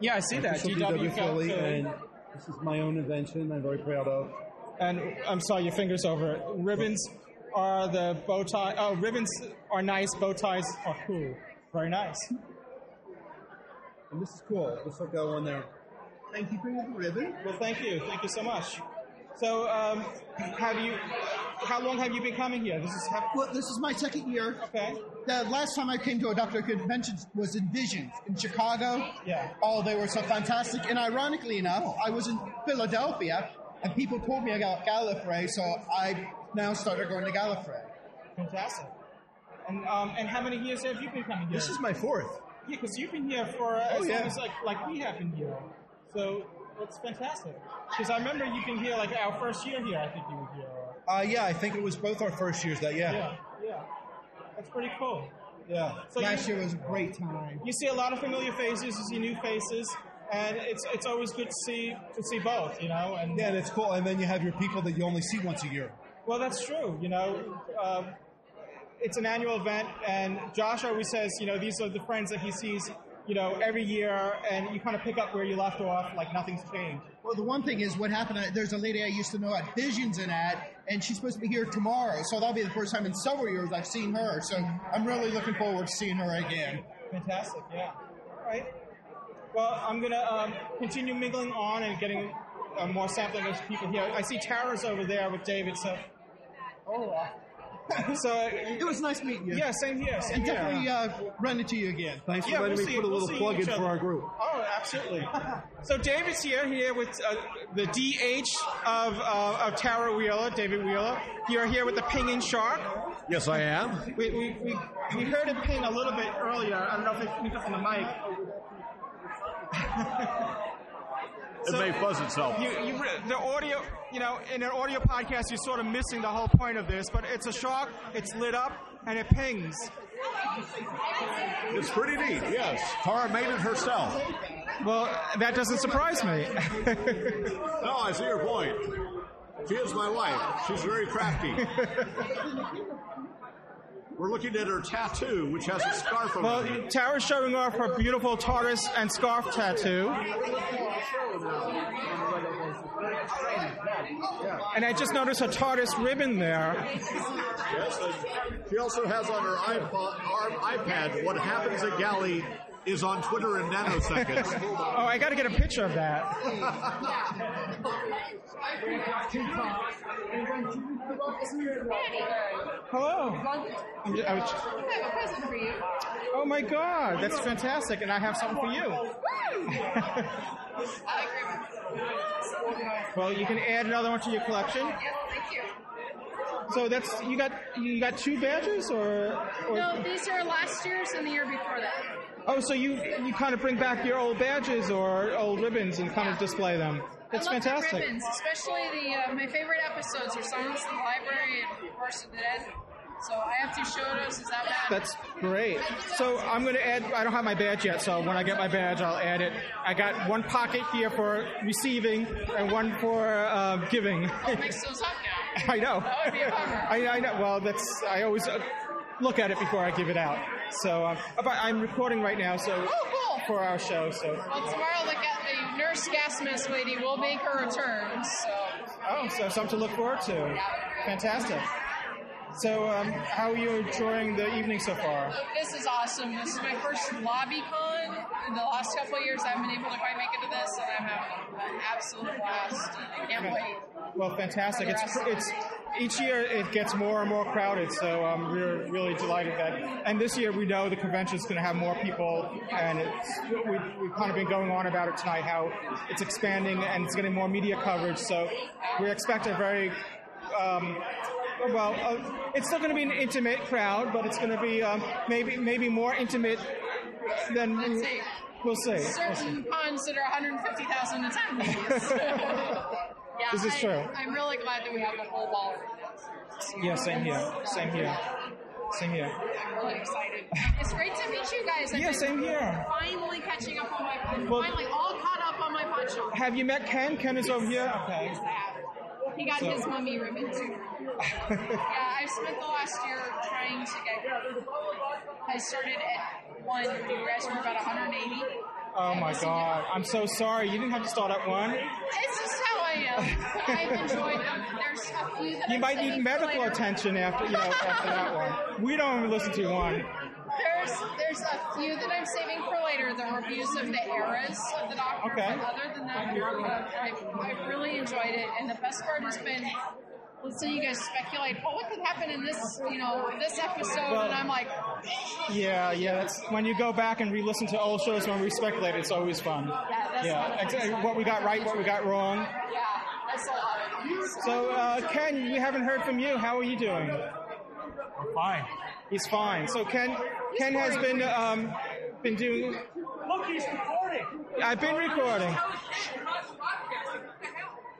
Yeah, I see that. Philly, Philly. and this is my own invention. I'm very proud of. And I'm sorry, your fingers over it. Ribbons are the bow tie. Oh, ribbons are nice. Bow ties are cool. Very nice. And this is cool. This will go on there. Thank you for the ribbon. Well, thank you. Thank you so much. So, um, have you? How long have you been coming here? This is how, Well, this is my second year. okay. The last time I came to a doctor convention was in Visions in Chicago. Yeah. Oh, they were so fantastic. And ironically enough, I was in Philadelphia, and people told me about Gallifrey, so I now started going to Gallifrey. Fantastic. And um, and how many years have you been coming here? This is my fourth. Yeah, because you've been here for uh, Oh, as yeah. long as like like we have been here. So it's fantastic. Because I remember you've been here like our first year here. I think you were here. Uh, yeah, I think it was both our first years that, yeah. Yeah, yeah. That's pretty cool. Yeah. So Last you, year was a great time. you see a lot of familiar faces, you see new faces, and it's it's always good to see to see both, you know. And Yeah, and it's cool. And then you have your people that you only see once a year. well, that's true. You know, um, it's an annual event, and Josh always says, you know, these are the friends that he sees, you know, every year, and you kind of pick up where you left off, like nothing's changed. Well, the one thing is what happened. uh, There's a lady I used to know at Visions and at, and she's supposed to be here tomorrow. So that'll be the first time in several years I've seen her. So I'm really looking forward to seeing her again. Fantastic, yeah. All right. Well, I'm going to um, continue mingling on and getting uh, more sampling of people here. I see Tara's over there with David, so. Oh, so it was nice meeting you. Yeah, same here. Same and here. definitely uh, run into you again. Thanks for Yeah, letting we'll me see- put a we'll little plug in each for our group. (laughs) Oh, absolutely. so David's here, here with uh, the DH of, uh, of Tara Wheeler, David Wheeler. You're here with the pinging shark. Yes, I am. We, we, we, we heard it ping a little bit earlier. I don't know if it picked up on the mic. (laughs) It may fuzz itself. You, you, the audio, you know, in an audio podcast, you're sort of missing the whole point of this. But it's a shark, it's lit up, and it pings. It's pretty neat, yes. Tara made it herself. Well, that doesn't surprise me. (laughs) No, I see your point. She is my wife. She's very crafty. (laughs) We're looking at her tattoo, which has a scarf well, around it. Tara's showing off her beautiful tortoise and scarf tattoo. And I just noticed a tortoise ribbon there. Yes, she also has on her iPod, iPad what happens at Gally is on Twitter in nanoseconds. (laughs) Oh, I got to get a picture of that. Hello. I'm I was- I have a present for you. oh my God, that's fantastic, and I have something for you. I like ribbons. Well, you can add another one to your collection. Yes, thank you. So that's you got you got two badges, or, or No, these are last year's and the year before that. Oh, so you you kind of bring back your old badges or old ribbons and kind of display them. That's I love fantastic. The ribbons, especially the uh, my favorite episodes are Silence in the Library and Forest of the Dead. So I have two shotos. Is that bad? That's great. So I'm going to add. I don't have my badge yet, so when I get my badge, I'll add it. I got one pocket here for receiving and one for uh, giving. I'll mix those up now. (laughs) I know. That would be a bummer. (laughs) I, I know. Well, that's. I always uh, look at it before I give it out. So uh, but I'm recording right now. So Oh, cool. for our show. So Well, tomorrow the, the nurse gas mask lady will make her return. So oh, so something to look forward to. Fantastic. So, um, how are you enjoying the evening so far? This is awesome. This is my first LobbyCon. In the last couple of years, I haven't been able to quite make it to this, and I'm having an absolute blast. I can't wait. Well, fantastic. It's it's each year it gets more and more crowded, so um, we're really delighted that. And this year we know the convention's going to have more people, and it's we, we've kind of been going on about it tonight how it's expanding and it's getting more media coverage. So we expect a very um, well, uh, it's still going to be an intimate crowd, but it's going to be um, maybe maybe more intimate than Let's we'll see. We'll see. Certain cons that are 150,000 (laughs) attendees. yeah, This is I, true. I'm really glad that we have the full ball. Yeah, same here. Same here. Same here. I'm really excited. It's great to meet you guys. I've Yeah, same here. Finally catching up on my, Well- finally all caught up on my Podshock. Have you met Ken? Ken is over here. Okay. Yes, I have. He got So- his mummy ribbon too. Yeah, I've spent the last year trying to get. I started at one. You guys were about 180. Oh my God! I'm so sorry. You didn't have to start at one. It's just how I am. I've enjoyed them. There's a few that You I'm might need medical later. attention after you know after that one. We don't even listen to one. There's there's a few that I'm saving for later. The reviews of the eras of the Doctor. Okay. But other than that, uh, I've, I've really enjoyed it, and the best part has been. Let's say you guys speculate, oh, what could happen in this, you know, this episode? Well- and I'm like, Yeah, yeah. That's when you go back and re-listen to old shows when we speculate. It's always fun. Yeah, that's yeah. what it's. What we got right, what we got wrong. yeah, that's a lot. So, uh, Ken, we haven't heard from you. How are you doing? I'm fine. He's fine. So, Ken, Ken has been um, been doing. Look, he's recording. I've been recording.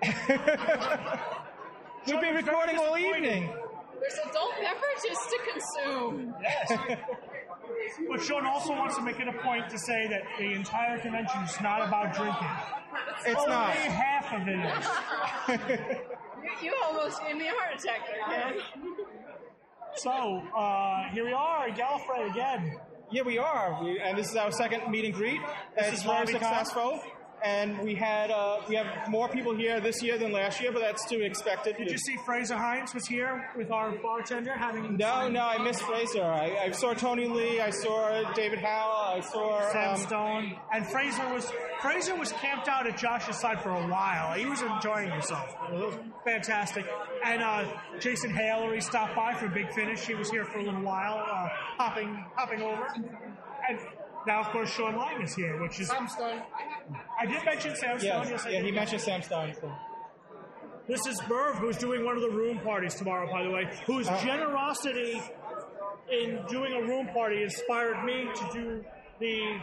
(laughs) We've been recording all evening. There's adult beverages to consume. Yes. But Sean also wants to make it a point to say that the entire convention is not about drinking. It's Only not. half of it is. You, (laughs) you almost gave me a heart attack there, Ken. So, uh, here we are, Gallifrey again. Yeah, we are, we, and this is our second meet and greet. This it's is very LobbyCon. successful, and we had uh, we have more people here this year than last year, but that's to be expected. Did you see Frazer Hines was here with our bartender having No, no, I missed Frazer. I, I saw Tony Lee. I saw David Howell. I saw Sam um, Stone. And Frazer was Frazer was camped out at Josh's side for a while. He was enjoying himself. It was fantastic. And uh, Jason Haigh-Ellery stopped by for Big Finish. He was here for a little while, uh, hopping hopping over. And now, of course, Sean Lang is here, which is Sam Stone. I did mention Sam Stone. Yes, Yes, I yeah, did. he mentioned Sam Stone. so. This is Merv, who's doing one of the room parties tomorrow, by the way, whose Oh. generosity in doing a room party inspired me to do the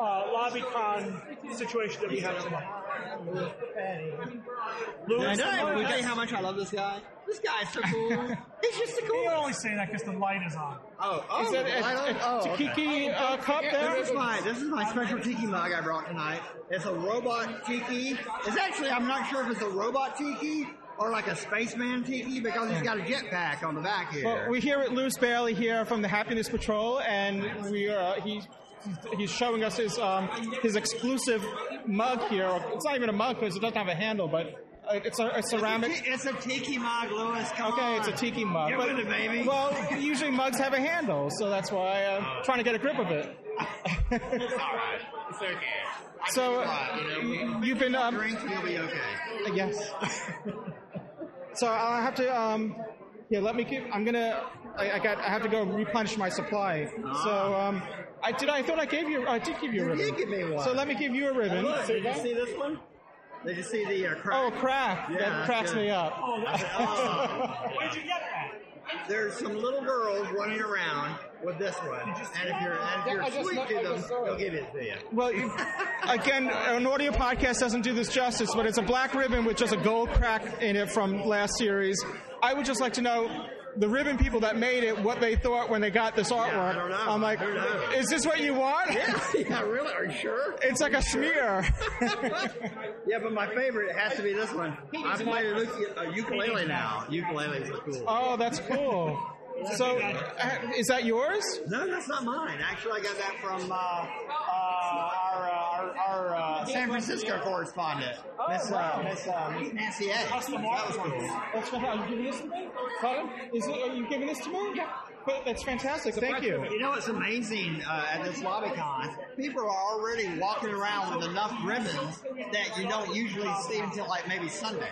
uh, LobbyCon situation that we have tomorrow. Louis, I know. tomorrow- We tell you how much I love this guy. This guy's so cool. (laughs) He's just the You coolest. only say that because the light is on. Oh, oh, Is that a- I don't- a oh, okay. Tiki uh, cup there? This is my this is my special tiki mug I brought tonight. It's a robot tiki. It's actually I'm not sure if it's a robot tiki or like a spaceman tiki because he's got a jetpack on the back here. Well, we're here at Louis Bailey here from the Happiness Patrol, and we are he's he's showing us his um, his exclusive mug here. It's not even a mug because it doesn't have a handle, but uh, it's a, a ceramic. It's a tiki mug, Louis. Come Okay, on. it's a tiki mug. Get but- it, baby. Well, usually mugs have a handle, so that's why I'm trying to get a grip of it. it's all right. It's okay. I So, try, you know, you've been, um, drink, you'll be okay. Yes. (laughs) so I have to. Um, yeah, let me keep. I'm gonna. I, I got. I have to go replenish my supply. So um, I did. I thought I gave you. I did give you a You ribbon. did give me one. So let me give you a ribbon. Look, See did you see this one? Did you see the uh, crack? Oh, crack! Yeah, that cracks good. me up. Oh, that's (laughs) Oh. Where'd you get that? There's some little girls running around with this one, and if you're and if you're just sweet to them, they'll give it to you. Well, you- again, an audio podcast doesn't do this justice, but it's a black ribbon with just a gold crack in it from last series. I would just like to know the ribbon people that made it, what they thought when they got this artwork. I don't know. I'm like, Who is this what you want? Yeah, (laughs) yeah, really? Are you sure? It's like a smear. (laughs) Yeah, but my favorite has to be this one. I play a uk- a ukulele now. Ukuleles are cool. oh, that's cool. So, uh, is that yours? No, that's not mine. Actually, I got that from uh, uh, our, uh, our, our uh, San Francisco correspondent, Miss uh, Miss uh, Miss Nancy A. That was cool. That's fantastic. Are you giving this to me? Pardon? Is it, are you giving this to me? Yeah. But that's fantastic. Thank you. You know what's amazing uh, at this LobbyCon? People are already walking around with enough ribbons that you don't usually see until like maybe Sunday.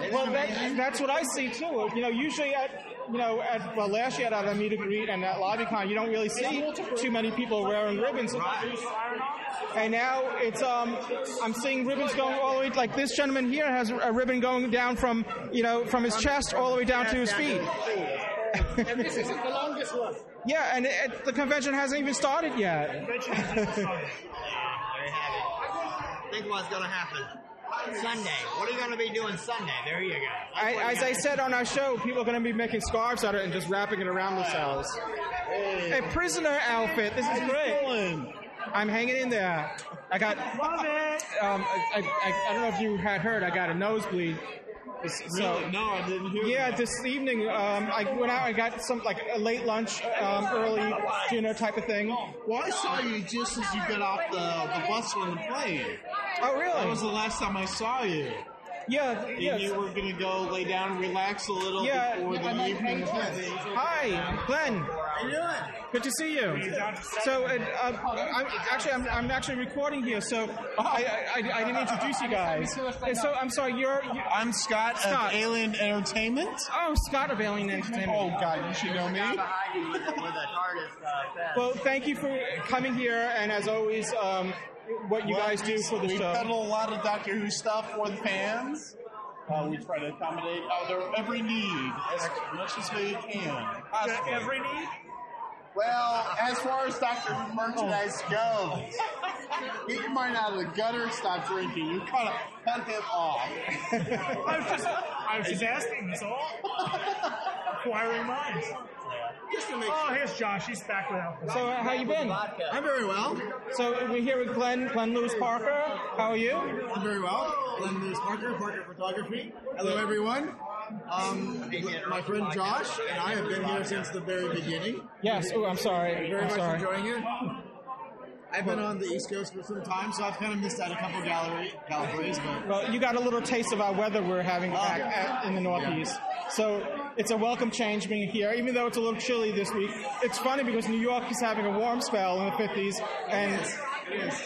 Isn't Well, that, that's what I see too. You know, usually at you know at well last year at our meet and greet and at LobbyCon, you don't really see too many people wearing ribbons. And now it's um I'm seeing ribbons going all the way like this gentleman here has a ribbon going down from you know from his chest all the way down to his feet. And this isn't the longest one. Yeah, and it, the convention hasn't even started yet. (laughs) There you have it. Think what's going to happen. Sunday. What are you going to be doing Sunday? There you go. I, as I said on our show, people are going to be making scarves out of it and just wrapping it around themselves. A prisoner outfit. This is great. I'm hanging in there. I got. Um, I, I, I don't know if you had heard. I got a nosebleed. So, Really? No, I didn't hear Yeah, that. this evening um, I went out. I got some like a late lunch, um, early dinner type of thing. Well, I saw you just as you got off the, the bus on the plane. Oh, really? That was the last time I saw you. Yeah, And yes. you were going to go lay down and relax a little Yeah, before the I'm evening. Hi, Glenn. How you doing? Good to see you. So, uh, uh, I'm, actually, I'm, I'm actually recording here, so I, I, I didn't introduce you guys. So, I'm sorry, you're. you I'm Scott, Scott. of Alien Entertainment. Oh, Scott of Alien Entertainment. Oh, God, you should know me. with a TARDIS uh, fest. Well, thank you for coming here, and as always, um, what you Well, guys do for the stuff. we show. peddle a lot of Doctor Who stuff for the fans. Uh, we try to accommodate uh, their every need as much as we can. possibly. Every need? Well, as far as Doctor Who merchandise goes, get your mind out of the gutter, stop drinking. You kind of cut him off. I was just, I was just asking. That's all. (laughs) Acquiring minds. Just to make Oh, here's Josh. He's back with Alpha. So, uh, how you been? I'm very well. So, we're here with Glenn, Glenn Lewis Parker. How are you? I'm very well. Glenn Lewis Parker, Parker Photography. Hello, everyone. Um, my friend Josh and I have been here since the very beginning. Yes. Oh, I'm sorry. Very I'm much sorry. enjoying it. I've been on the East Coast for some time, so I've kind of missed out a couple gallery galleries, but Well, you got a little taste of our weather we're having back at, in the Northeast. So it's a welcome change being here, even though it's a little chilly this week. It's funny because New York is having a warm spell in the 50s, and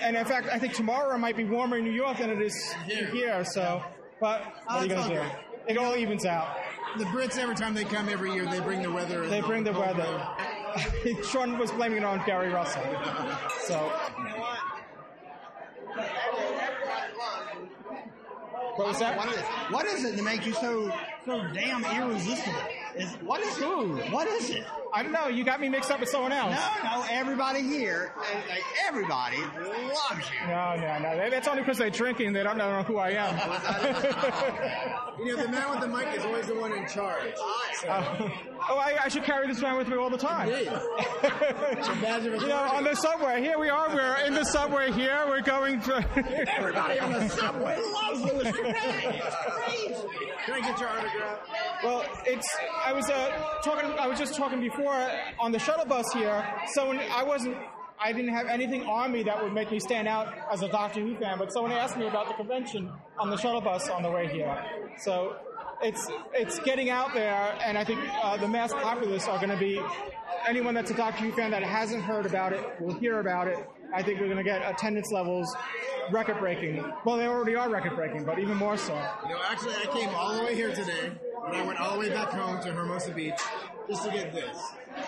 and in fact, I think tomorrow it might be warmer in New York than it is here. So, but what are you going to do? It all evens out. the Brits every time they come every year, they bring the weather. They bring the weather. (laughs) Sean was blaming it on Gary Russell. So, what was that? What is, what is it that makes you so so damn irresistible? Is what is it? What is it? I don't know. You got me mixed up with someone else. No, no. Everybody here, like everybody, loves you. No, no, no. That's only because they're drinking. They don't know who I am. (laughs) (laughs) You know, the man with the mic is always the one in charge. Uh, oh, I, I should carry this around with me all the time. Indeed. (laughs) a badge of You know, on the subway. Here we are. We're in the subway here. We're going to. Everybody on the subway loves Louis Trapani. It's crazy. Can I get your autograph? Well, it's. I was uh, talking. I was just talking before on the shuttle bus here. So I wasn't. I didn't have anything on me that would make me stand out as a Doctor Who fan. But someone asked me about the convention on the shuttle bus on the way here. So it's it's getting out there, and I think uh, the mass populace are going to be anyone that's a Doctor Who fan that hasn't heard about it will hear about it. I think we're going to get attendance levels record breaking. Well, they already are record breaking, but even more so. You know, actually, I came all the way here today, and I went all the way back home to Hermosa Beach just to get this.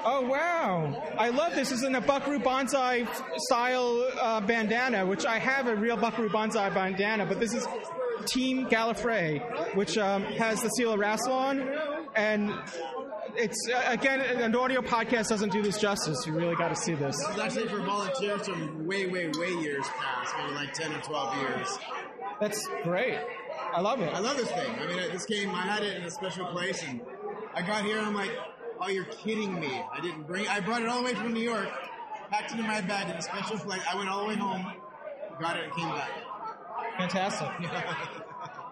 Oh wow! I love this. This is in a Buckaroo Banzai style uh, bandana, which I have a real Buckaroo Banzai bandana, but this is Team Gallifrey, which um, has the seal of Rassilon, and it's uh, again an audio podcast doesn't do this justice. You really got to see this. This is actually for volunteers from way, way, way years past, maybe like 10 or 12 years. That's great. I love it. I love this thing. I mean, I- this came, I had it in a special place, and I got here and I'm like, oh, you're kidding me. I didn't bring I brought it all the way from New York, packed it in my bag in a special place. I went all the way home, got it, and came back. Fantastic. (laughs) (laughs)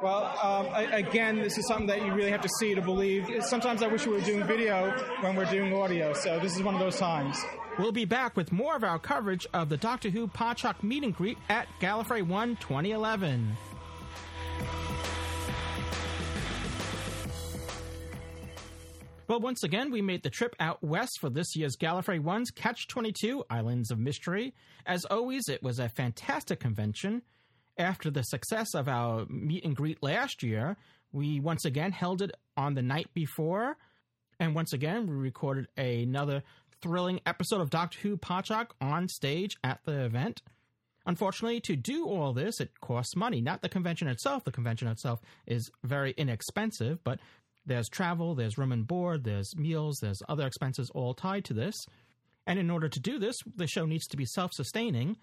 Well, um, a- again, this is something that you really have to see to believe. Sometimes I wish we were doing video when we're doing audio, so this is one of those times. We'll be back with more of our coverage of the Doctor Who Podshock meet and greet at Gallifrey 1 2011. Well, once again, we made the trip out west for this year's Gallifrey 1's Catch 22 Islands of Mystery. As always, it was a fantastic convention. After the success of our meet and greet last year, we once again held it on the night before. And once again, we recorded another thrilling episode of Doctor Who Podshock on stage at the event. Unfortunately, to do all this, it costs money. Not the convention itself. The convention itself is very inexpensive, but there's travel, there's room and board, there's meals, there's other expenses all tied to this. And in order to do this, the show needs to be self sustaining.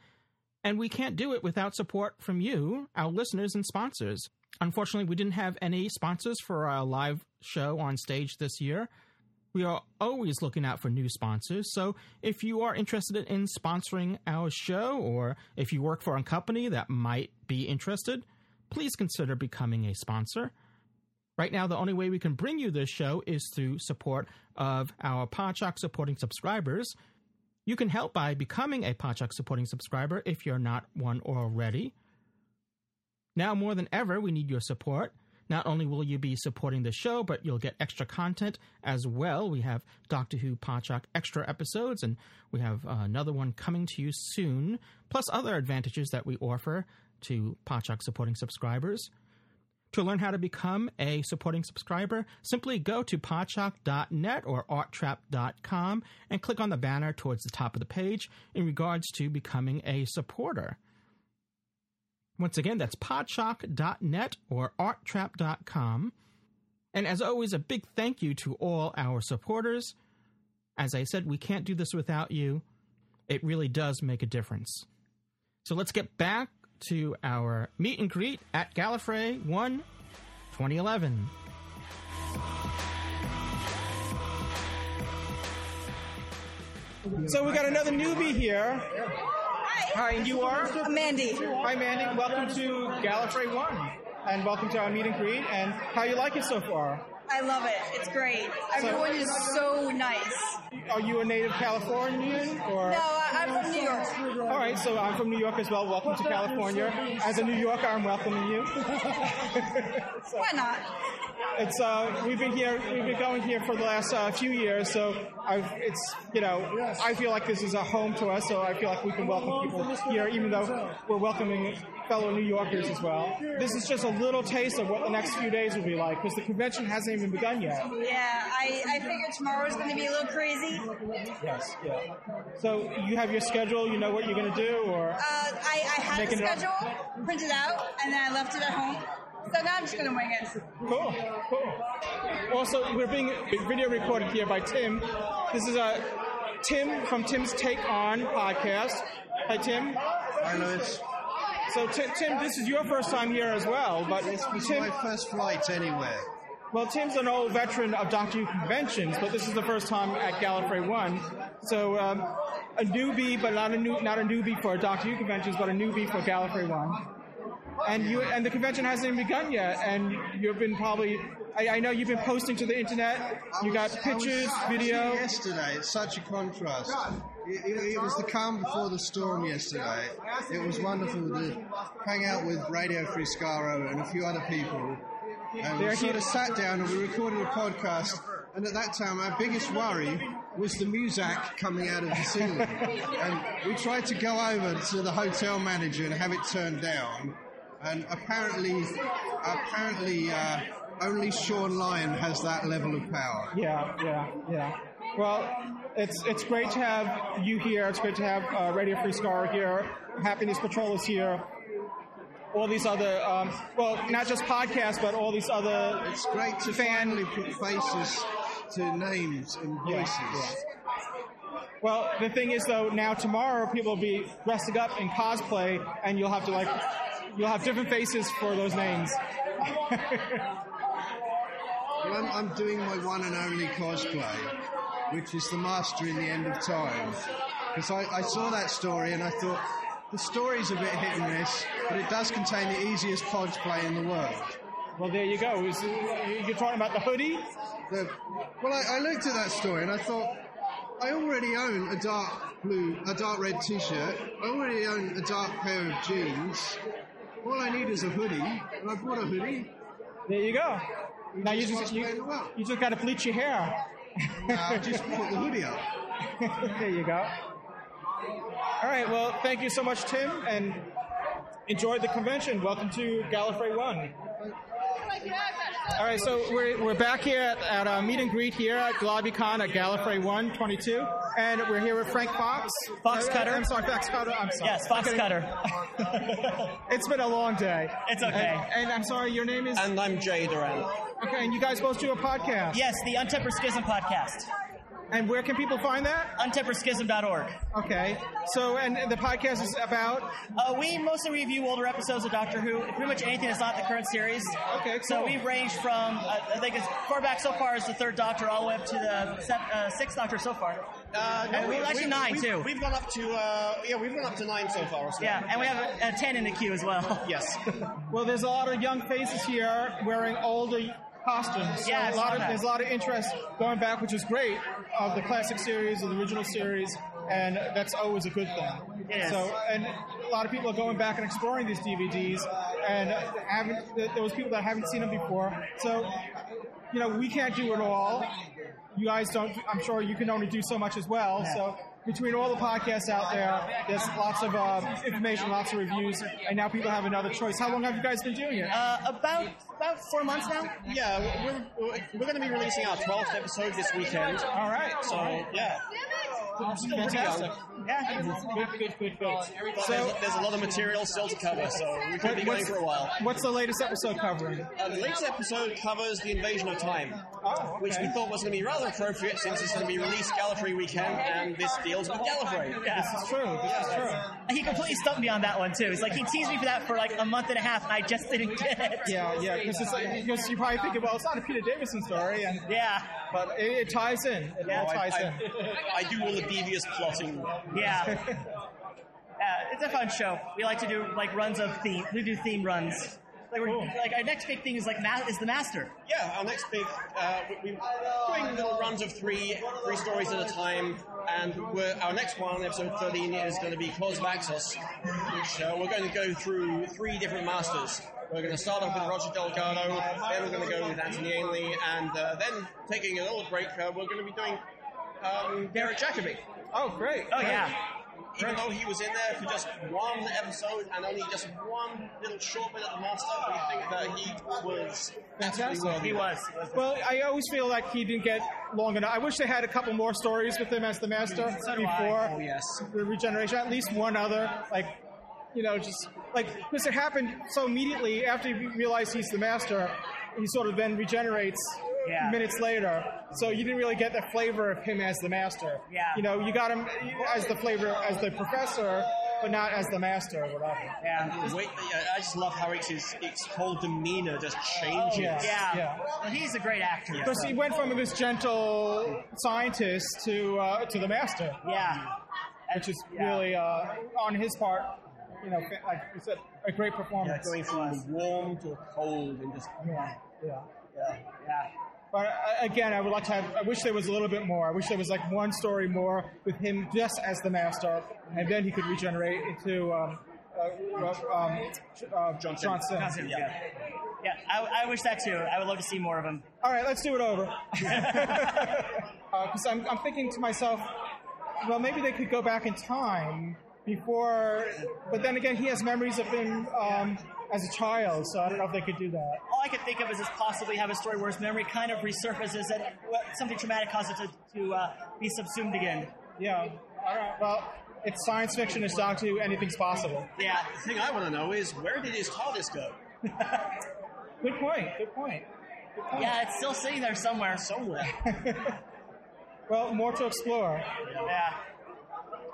And we can't do it without support from you, our listeners and sponsors. Unfortunately, we didn't have any sponsors for our live show on stage this year. We are always looking out for new sponsors, so if you are interested in sponsoring our show, or if you work for a company that might be interested, please consider becoming a sponsor. Right now, the only way we can bring you this show is through support of our Podshock supporting subscribers. You can help by becoming a Podshock supporting subscriber if you're not one already. Now more than ever, we need your support. Not only will you be supporting the show, but you'll get extra content as well. We have Doctor Who Podshock extra episodes, and we have uh, another one coming to you soon, plus other advantages that we offer to Podshock supporting subscribers. To learn how to become a supporting subscriber, simply go to podshock.net or arttrap.com and click on the banner towards the top of the page in regards to becoming a supporter. Once again, that's podshock.net or arttrap.com. And as always, a big thank you to all our supporters. As I said, we can't do this without you. It really does make a difference. So let's get back to our meet and greet at Gallifrey 1 2011. So we got another newbie here. Hi, and you are? Mandy. Hi, Mandy. Welcome to Gallifrey 1. And welcome to our meet and greet. And how you like it so far? I love it. It's great. Everyone is so nice. Are you a native Californian or? No, I'm from New York. All right, so I'm from New York as well. Welcome to California. As a New Yorker, I'm welcoming you. (laughs) Why not? It's uh, we've been here, we've been going here for the last uh, few years, so I've, it's you know, I feel like this is a home to us, so I feel like we can welcome people here, even though we're welcoming fellow New Yorkers as well. This is just a little taste of what the next few days will be like, because the convention hasn't even begun yet. Yeah, I, I figure tomorrow's going to be a little crazy. Yes, yeah. So you have your schedule, you know what you're going to do, or Uh, I, I had Making the it schedule printed out, and then I left it at home. So now I'm just going to wing it. Cool, cool. Also, we're being video recorded here by Tim. This is uh, Tim from Tim's Take On podcast. Hi, Tim. Hi, Louis. So, Tim, Tim, this is your first time here as well, but This was Tim, my first flight anywhere. well, Tim's an old veteran of Doctor Who conventions, but this is the first time at Gallifrey One. So, um, a newbie, but not a new, not a newbie for Doctor Who conventions, but a newbie for Gallifrey One. And you and the convention hasn't even begun yet, and you've been probably. I, I know you've been posting to the internet. You got pictures, video. yesterday. It's such a contrast. It, it- it was the calm before the storm yesterday. It was wonderful to hang out with Radio Free Skaro and a few other people. And we sort of sat down and we recorded a podcast. And at that time, our biggest worry was the muzak coming out of the ceiling. and we tried to go over to the hotel manager and have it turned down. And apparently, apparently, uh, only Shaun Lyon has that level of power. Yeah, yeah, yeah. Well, it's it's great to have you here. It's great to have uh, Radio Free Scar here. Happiness Patrol is here. All these other, um, well, not just podcasts, but all these other. It's great to finally put faces to names and Yeah, voices. yeah. Well, the thing is, though, now tomorrow people will be dressing up in cosplay, and you'll have to like, you'll have different faces for those names. (laughs) Well, I'm, I'm doing my one and only cosplay, which is the Master in the End of Time. Because I, I saw that story and I thought the story's a bit hit and miss, but it does contain the easiest cosplay in the world. Well, there you go. Is- You're talking about the hoodie? The, well, I, I looked at that story and I thought, I already own a dark blue, a dark red T-shirt. I already own a dark pair of jeans. All I need is a hoodie, and I bought a hoodie. There you go. Now you just you, play it well. you just got to bleach your hair. No, I just (laughs) put the hoodie up. (laughs) there you go. All right. Well, thank you so much, Tim, and enjoy the convention. Welcome to Gallifrey One. All right, so we're, we're back here at, at a meet and greet here at GlobbyCon at Gallifrey 122, and we're here with Frank Fox. Fox Uh, Cutter. I'm sorry, Fox Cutter. I'm sorry. Yes, Fox Okay. Cutter. (laughs) it's been a long day. It's okay. And, and I'm sorry, your name is? And I'm Jay Duran. Okay, and you guys both do a podcast. Yes, the Untempered Schism podcast. And where can people find that? Untemperedschism.org. Okay. So, and the podcast is about? Uh, we mostly review older episodes of Doctor Who, pretty much anything that's not the current series. Okay, So we've ranged from, uh, I think as far back so far as the third Doctor, all the way up to the se- uh, sixth Doctor so far. Uh, And we- actually we- nine, we've, too. We've gone up to uh, yeah, we've gone up to nine so far. well. Yeah, and we have a, a 10 in the queue as well. Yes. (laughs) Well, there's a lot of young faces here wearing older costumes. So Yeah, a lot of, that. there's a lot of interest going back, which is great, of the classic series, of the original series, and that's always a good thing. Is. So, and a lot of people are going back and exploring these DVDs, and haven't th- those people that haven't seen them before. So, you know, we can't do it all. You guys don't. I'm sure you can only do so much as well. So. Between all the podcasts out there, there's lots of uh, information, lots of reviews, and now people have another choice. How long have you guys been doing it? Uh, about about four months now. Yeah, we're, we're, we're going to be releasing our 12th episode this weekend. All right. So, yeah. Still pretty Fantastic. young. Yeah. Good, good, good, good. But there's, there's a lot of material still to cover, so we could be going what's, for a while. what's the latest episode covering? Uh, the latest episode covers the invasion of time, Oh, which we thought was going to be rather appropriate since it's going to be released Gallifrey weekend, and this deals with Gallifrey. Yeah. This is true. This is true. He completely stumped me on that one too. It's like he teased me for that for like a month and a half, and I just didn't get it. Yeah, yeah. Because it's like, you probably thinking, well, it's not a Peter Davison story, and Yeah. But it, it ties in. It all ties I, in. I, I do all the devious plotting. Yeah. (laughs) Uh, it's a fun show. We like to do like runs of theme. We do theme runs. Like, we're, like our next big thing is like ma- is the master. Yeah, our next big, uh, we- we're doing little runs of three, three stories at a time, and we're, our next one, episode 13, is going to be Claws of Axos, which uh, we're going to go through three different masters. We're going to start off with Roger Delgado, then we're going to go with Anthony Ainley, and uh, then taking a little break, uh, we're going to be doing um, Derek Jacobi. Oh, great. Oh yeah. Even though he was in there for just one episode and only just one little short bit at the master, we think that he was absolutely Fantastic. worthy. He was. Well, I always feel like he didn't get long enough. I wish they had a couple more stories with him as the master So before Oh, yes. the regeneration. At least one other, like you know, just like because it happened so immediately after you realize he's the master, he sort of then regenerates Yeah. minutes later. So you didn't really get the flavor of him as the master. Yeah. You know, you got him as the flavor as the professor, but not as the master or whatever. Yeah. Wait, I just love how it's his, its whole demeanor just changes. Yeah. Yeah. Yeah. Well, he's a great actor. Because he went from this gentle scientist to uh, to the master, Yeah. which is Yeah. really uh, on his part, you know, like you said, a great performance. Yeah, performance. going from warm to cold and just Yeah, yeah. yeah. Yeah. But uh, again, I would like to have. I wish there was a little bit more. I wish there was like one story more with him just as the master, and then he could regenerate into um, uh, um, uh, John Simm. Johnson. John Simm, Yeah. yeah. Yeah, I, I wish that too. I would love to see more of him. All right, let's do it over. (laughs) Because I'm, I'm thinking to myself, well, maybe they could go back in time before. But then again, he has memories of him um, as a child, so I don't know if they could do that. All I could think of is just possibly have a story where his memory kind of resurfaces and something traumatic causes it to, to uh, be subsumed again. Yeah. All right. Well, it's science fiction. It's Doctor Who. Anything's possible. Yeah. The thing I want to know is where did his TARDIS go? (laughs) Good point. Good point. Yeah, it's still sitting there somewhere. Somewhere. (laughs) Well, more to explore. Yeah.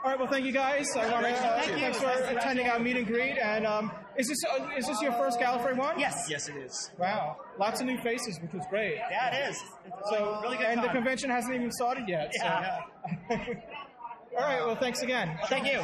All right. Well, thank you guys. I want to uh, Thank you. thanks for Nice attending our meet and greet. And um, is this uh, is this your first Gallifrey one? Yes. yes, it is. Wow. Lots of new faces, which was great. Yeah, it is. It's So, really good. and the convention hasn't even started yet. so- Yeah. (laughs) All right. Well, thanks again. Well, thank you.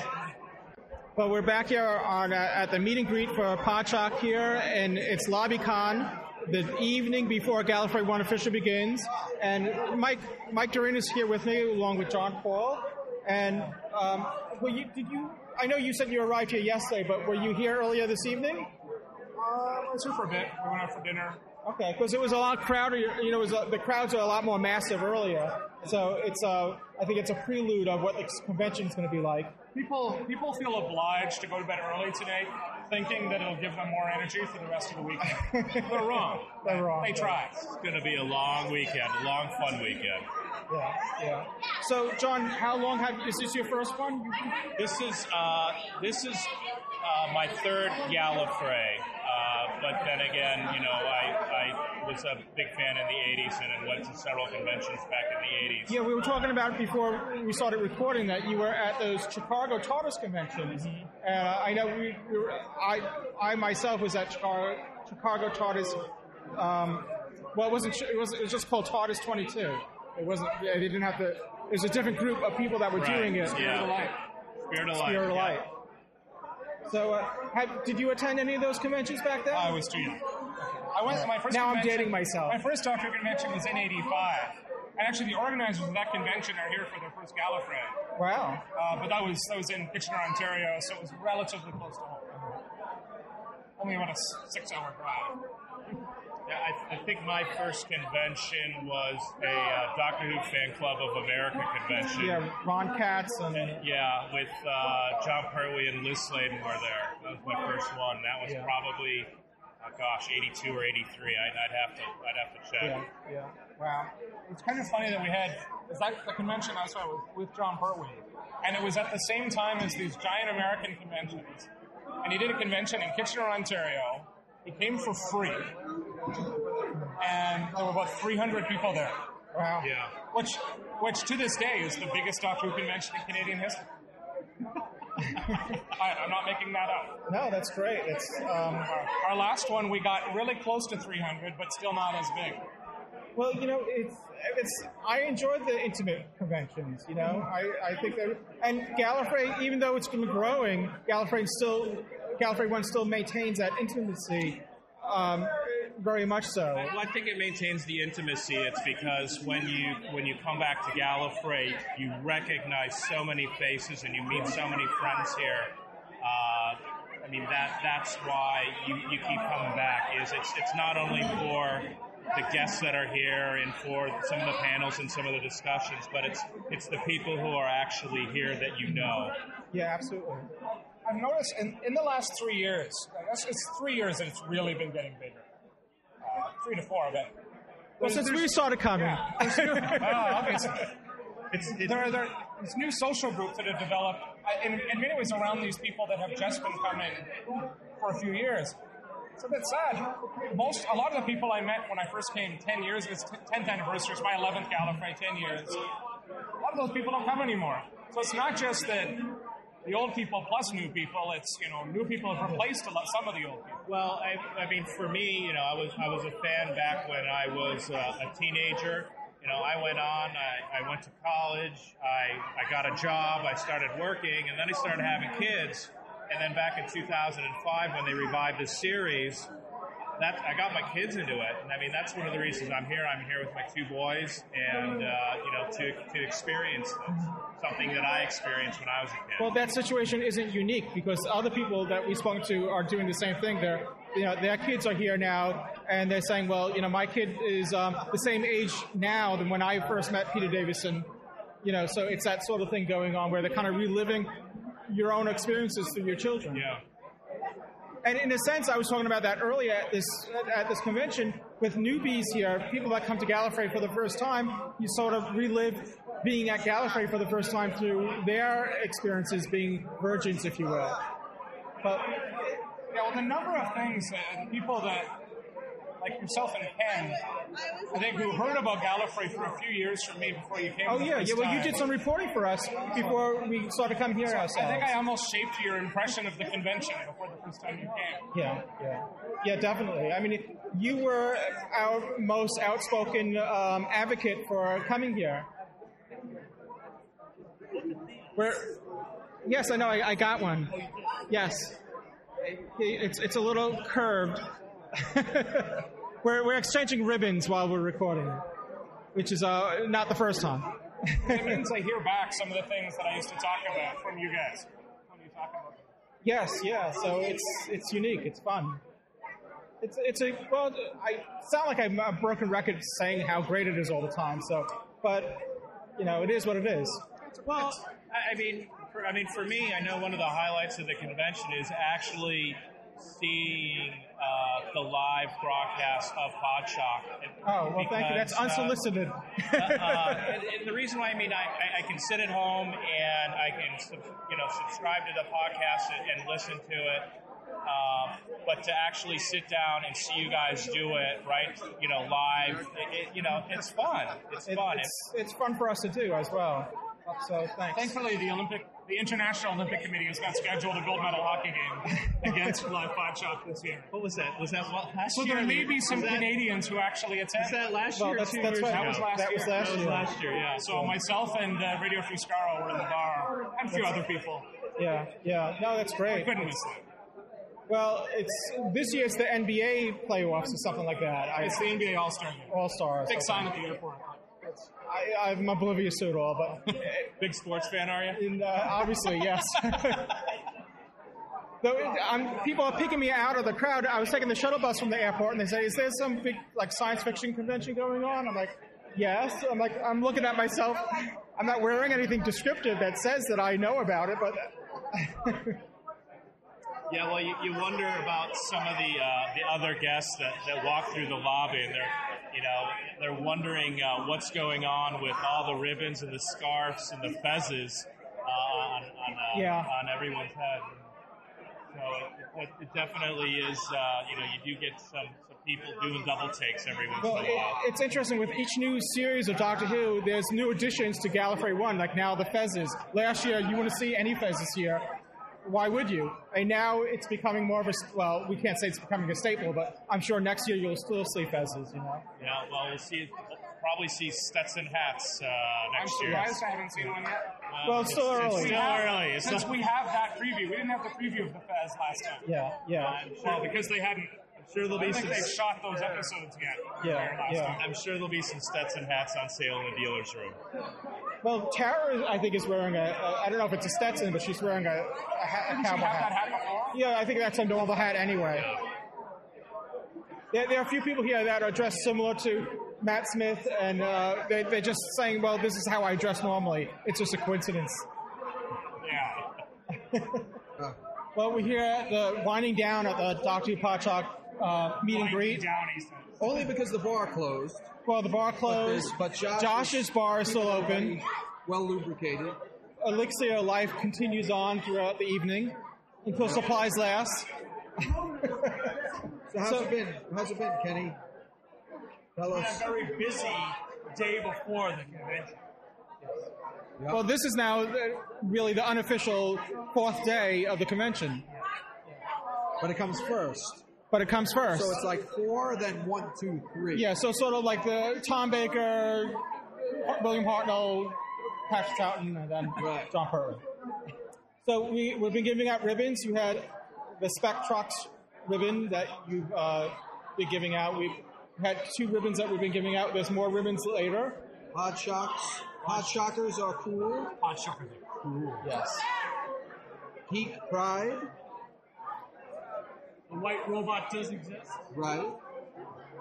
Well, we're back here on uh, at the meet and greet for Podshock here, and it's LobbyCon the evening before Gallifrey One officially begins. And Mike Mike Doran is here with me, along with John Paul. And um, were you, did you? I know you said you arrived here yesterday, but were you here earlier this evening? Uh, I was here for a bit. We went out for dinner. Okay, because it was a lot crowded. You know, it was a, the crowds are a lot more massive earlier, so it's a. I think it's a prelude of what the convention is going to be like. People people feel obliged to go to bed early today, thinking that it'll give them more energy for the rest of the weekend. (laughs) They're wrong. They're wrong. They try. It's going to be a long weekend, a long fun weekend. Yeah, yeah. So, John, how long have is this your first one? This is uh, this is uh, my third Gallifrey. Uh, but then again, you know, I, I was a big fan in the 80s and it went to several conventions back in the 80s. Yeah, we were talking about before we started recording that you were at those Chicago TARDIS conventions. Uh, I know we, we were, I, I myself was at Chicago, Chicago TARDIS. Um, well, it wasn't. It was. It was just called TARDIS 22. It wasn't. Yeah, they didn't have to. It was a different group of people that were Right, doing it. yeah. Spirit of Light. Spirit of Light, Spirit of yeah. So, uh, have, did you attend any of those conventions back then? I was too young. I went to my first. Now I'm dating myself. My first Doctor convention was in '85, and actually the organizers of that convention are here for their first Gallifrey. Wow. Uh, but that was that was in Kitchener, Ontario, so it was relatively close to home. Only about a six-hour drive. I, think my first convention was a uh, Doctor Who Fan Club of America convention. Yeah, Ron Katz and Yeah, with uh, Jon Pertwee and Liz Sladen were there. That was my first one. That was Yeah. probably, oh gosh, 82 or 83. I, I'd have to, I'd have to check. yeah, yeah. Wow. It's kind of funny that we had is that the convention I saw with, with Jon Pertwee, and it was at the same time as these giant American conventions. And he did a convention in Kitchener, Ontario. He came for free, and there were about 300 people there. Wow. Yeah. Which, which to this day is the biggest Doctor Who convention in Canadian history. (laughs) I, I'm not making that up. No, that's great. It's um, our, our last one we got really close to 300, but still not as big. Well, you know, it's it's. I enjoyed the intimate conventions. You know, I, I think that and Gallifrey, even though it's been growing, Gallifrey still Gallifrey One still maintains that intimacy, um, very much so. Well, I think it maintains the intimacy. It's because when you when you come back to Gallifrey, you recognize so many faces and you meet so many friends here. Uh, I mean that that's why you, you keep coming back. Is it's it's not only for the guests that are here and for some of the panels and some of the discussions, but it's it's the people who are actually here that you know. Yeah, absolutely. I've noticed in, in the last three years, it's three years that it's really been getting bigger. Uh, three to four, I bet. Well, since we started coming, Yeah, (laughs) new, well, obviously. It's, there, are, there are these new social groups that have developed, uh, in, in many ways, around these people that have just been coming for a few years. It's a bit sad. Most, a lot of the people I met when I first came 10 years, it's 10th anniversary, it's my 11th Gallifrey, 10 years. A lot of those people don't come anymore. So it's not just that the old people plus new people, it's, you know, new people have replaced a lot, some of the old people. Well, I, I mean, for me, you know, I was I was a fan back when I was uh, a teenager. You know, I went on, I, I went to college, I, I got a job, I started working, and then I started having kids. And then back in 2005, when they revived the series, that I got my kids into it. And I mean, that's one of the reasons I'm here. I'm here with my two boys, and uh, you know, to to experience something that I experienced when I was a kid. Well, that situation isn't unique because other people that we spoke to are doing the same thing. They're, you know, their kids are here now, and they're saying, "Well, you know, my kid is um, the same age now than when I first met Peter Davison." You know, so it's that sort of thing going on where they're kind of reliving your own experiences through your children. Yeah. And in a sense, I was talking about that earlier at this at this convention with newbies here, people that come to Gallifrey for the first time. You sort of relive being at Gallifrey for the first time through their experiences being virgins, if you will. But Yeah, well, the number of things that people that, like yourself and Ken, I think who heard about Gallifrey for a few years from me before you came. oh yeah, yeah. Well, you did some reporting for us before we started coming here So ourselves. I think I almost shaped your impression of the convention before the first time you came. Yeah, yeah, yeah, definitely. I mean, you were our most outspoken um, advocate for coming here. Where? Yes, I know. I, I got one. Yes, it's it's a little curved. (laughs) we're, we're exchanging ribbons while we're recording, which is uh, not the first time. (laughs) it means I hear back some of the things that I used to talk about from you guys. When you talk about them. Yes, yeah. So it's it's unique. It's fun. It's it's a well. I sound like I'm a broken record saying how great it is all the time. So, but you know, it is what it is. Well, I mean, for, I mean, for me, I know one of the highlights of the convention is actually seeing uh, the live broadcast of Podshock. Oh well, thank you. That's because, uh, unsolicited. uh, and, and the reason why I mean I, I, I can sit at home and I can you know subscribe to the podcast and, and listen to it, um, but to actually sit down and see you guys do it right, you know, live, it, it, you know, it's fun. It's It- fun. It's, it's fun for us to do as well. So thanks. Thankfully, the Olympic, the International Olympic Committee has got scheduled a gold medal hockey game against Live Podshock this year. What was that? Was that what, last So year? So there may be some Was that- Canadians who actually attend. Was that last year? or that's- two that's years right. ago? That was last That year. was last That was last year. Yeah. So myself and uh, Radio Free Skaro were in the bar, and a few other people. Yeah, yeah. No, that's great. Couldn't miss it. Well, it's this year's the NBA playoffs or something like that. I, It's the NBA All Star. All Stars. Big sign at the airport. I, I'm oblivious to it all, but (laughs) Big sports fan, are you? and, uh, obviously, yes. (laughs) Though I'm, people are picking me out of the crowd. I was taking the shuttle bus from the airport, and they say, "Is there some big like science fiction convention going on?" I'm like, "Yes." I'm like, I'm looking at myself. I'm not wearing anything descriptive that says that I know about it, but (laughs) Yeah, well, you, you wonder about some of the uh, the other guests that, that walk through the lobby, and they're you know they're wondering uh, what's going on with all the ribbons and the scarves and the fezzes uh, on on, uh, Yeah. on everyone's head. So it, it, it definitely is. Uh, you know, you do get some, some people doing double takes every once Well, in a while. it's interesting with each new series of Doctor Who. There's new additions to Gallifrey One, like now the Fezzes. Last year, you wouldn't see any Fezzes here. Why would you? And now it's becoming more of a well, we can't say it's becoming a staple, but I'm sure next year you'll still see Fezzes. You know. Yeah, well, we'll see. We'll probably see Stetson hats uh, next I'm next year. surprised I haven't seen one yet. Uh, Well, it's still it's, early. It's still early. It's Since still- we have that preview, we didn't have the preview of the Fez last time. Yeah, yeah, Well, because they hadn't. I'm sure there'll I be don't think some. they've shot those episodes yet. Yeah, yeah. time. I'm sure there'll be some Stetson hats on sale in the dealer's room. Well, Tara, I think, is wearing a. a I don't know if it's a Stetson, but she's wearing a, a, hat, a cowboy have that hat. hat before? Yeah, I think that's a normal hat anyway. There, there are a few people here that are dressed similar to Matt Smith, and uh, they, they're just saying, well, this is how I dress normally. It's just a coincidence. Yeah. (laughs) Well, we're here at the winding down at the Dr. Podshock uh, meet and greet. Down. Only because the bar closed. Well, the bar But, closed. but Josh Josh's bar is still open. Well lubricated. Elixir Life continues on throughout the evening until supplies last. So how's So- it been? How's it been, Kenny? Tell Had us. a very busy day before the convention. Well, this is now the, really the unofficial fourth day of the convention, But it comes first. But it comes first. So it's like four, then one, two, three. yeah, so sort of like the Tom Baker, William Hartnell, Patrick Troughton, and then Right. Jon Pertwee. So we, we've been giving out ribbons. You had the Spectrox ribbon that you've uh, been giving out. We've had two ribbons that we've been giving out. There's more ribbons later. Hot shocks. Podshockers are cool. Podshockers are cool. Yes. Peak pride. The white robot does exist. Right.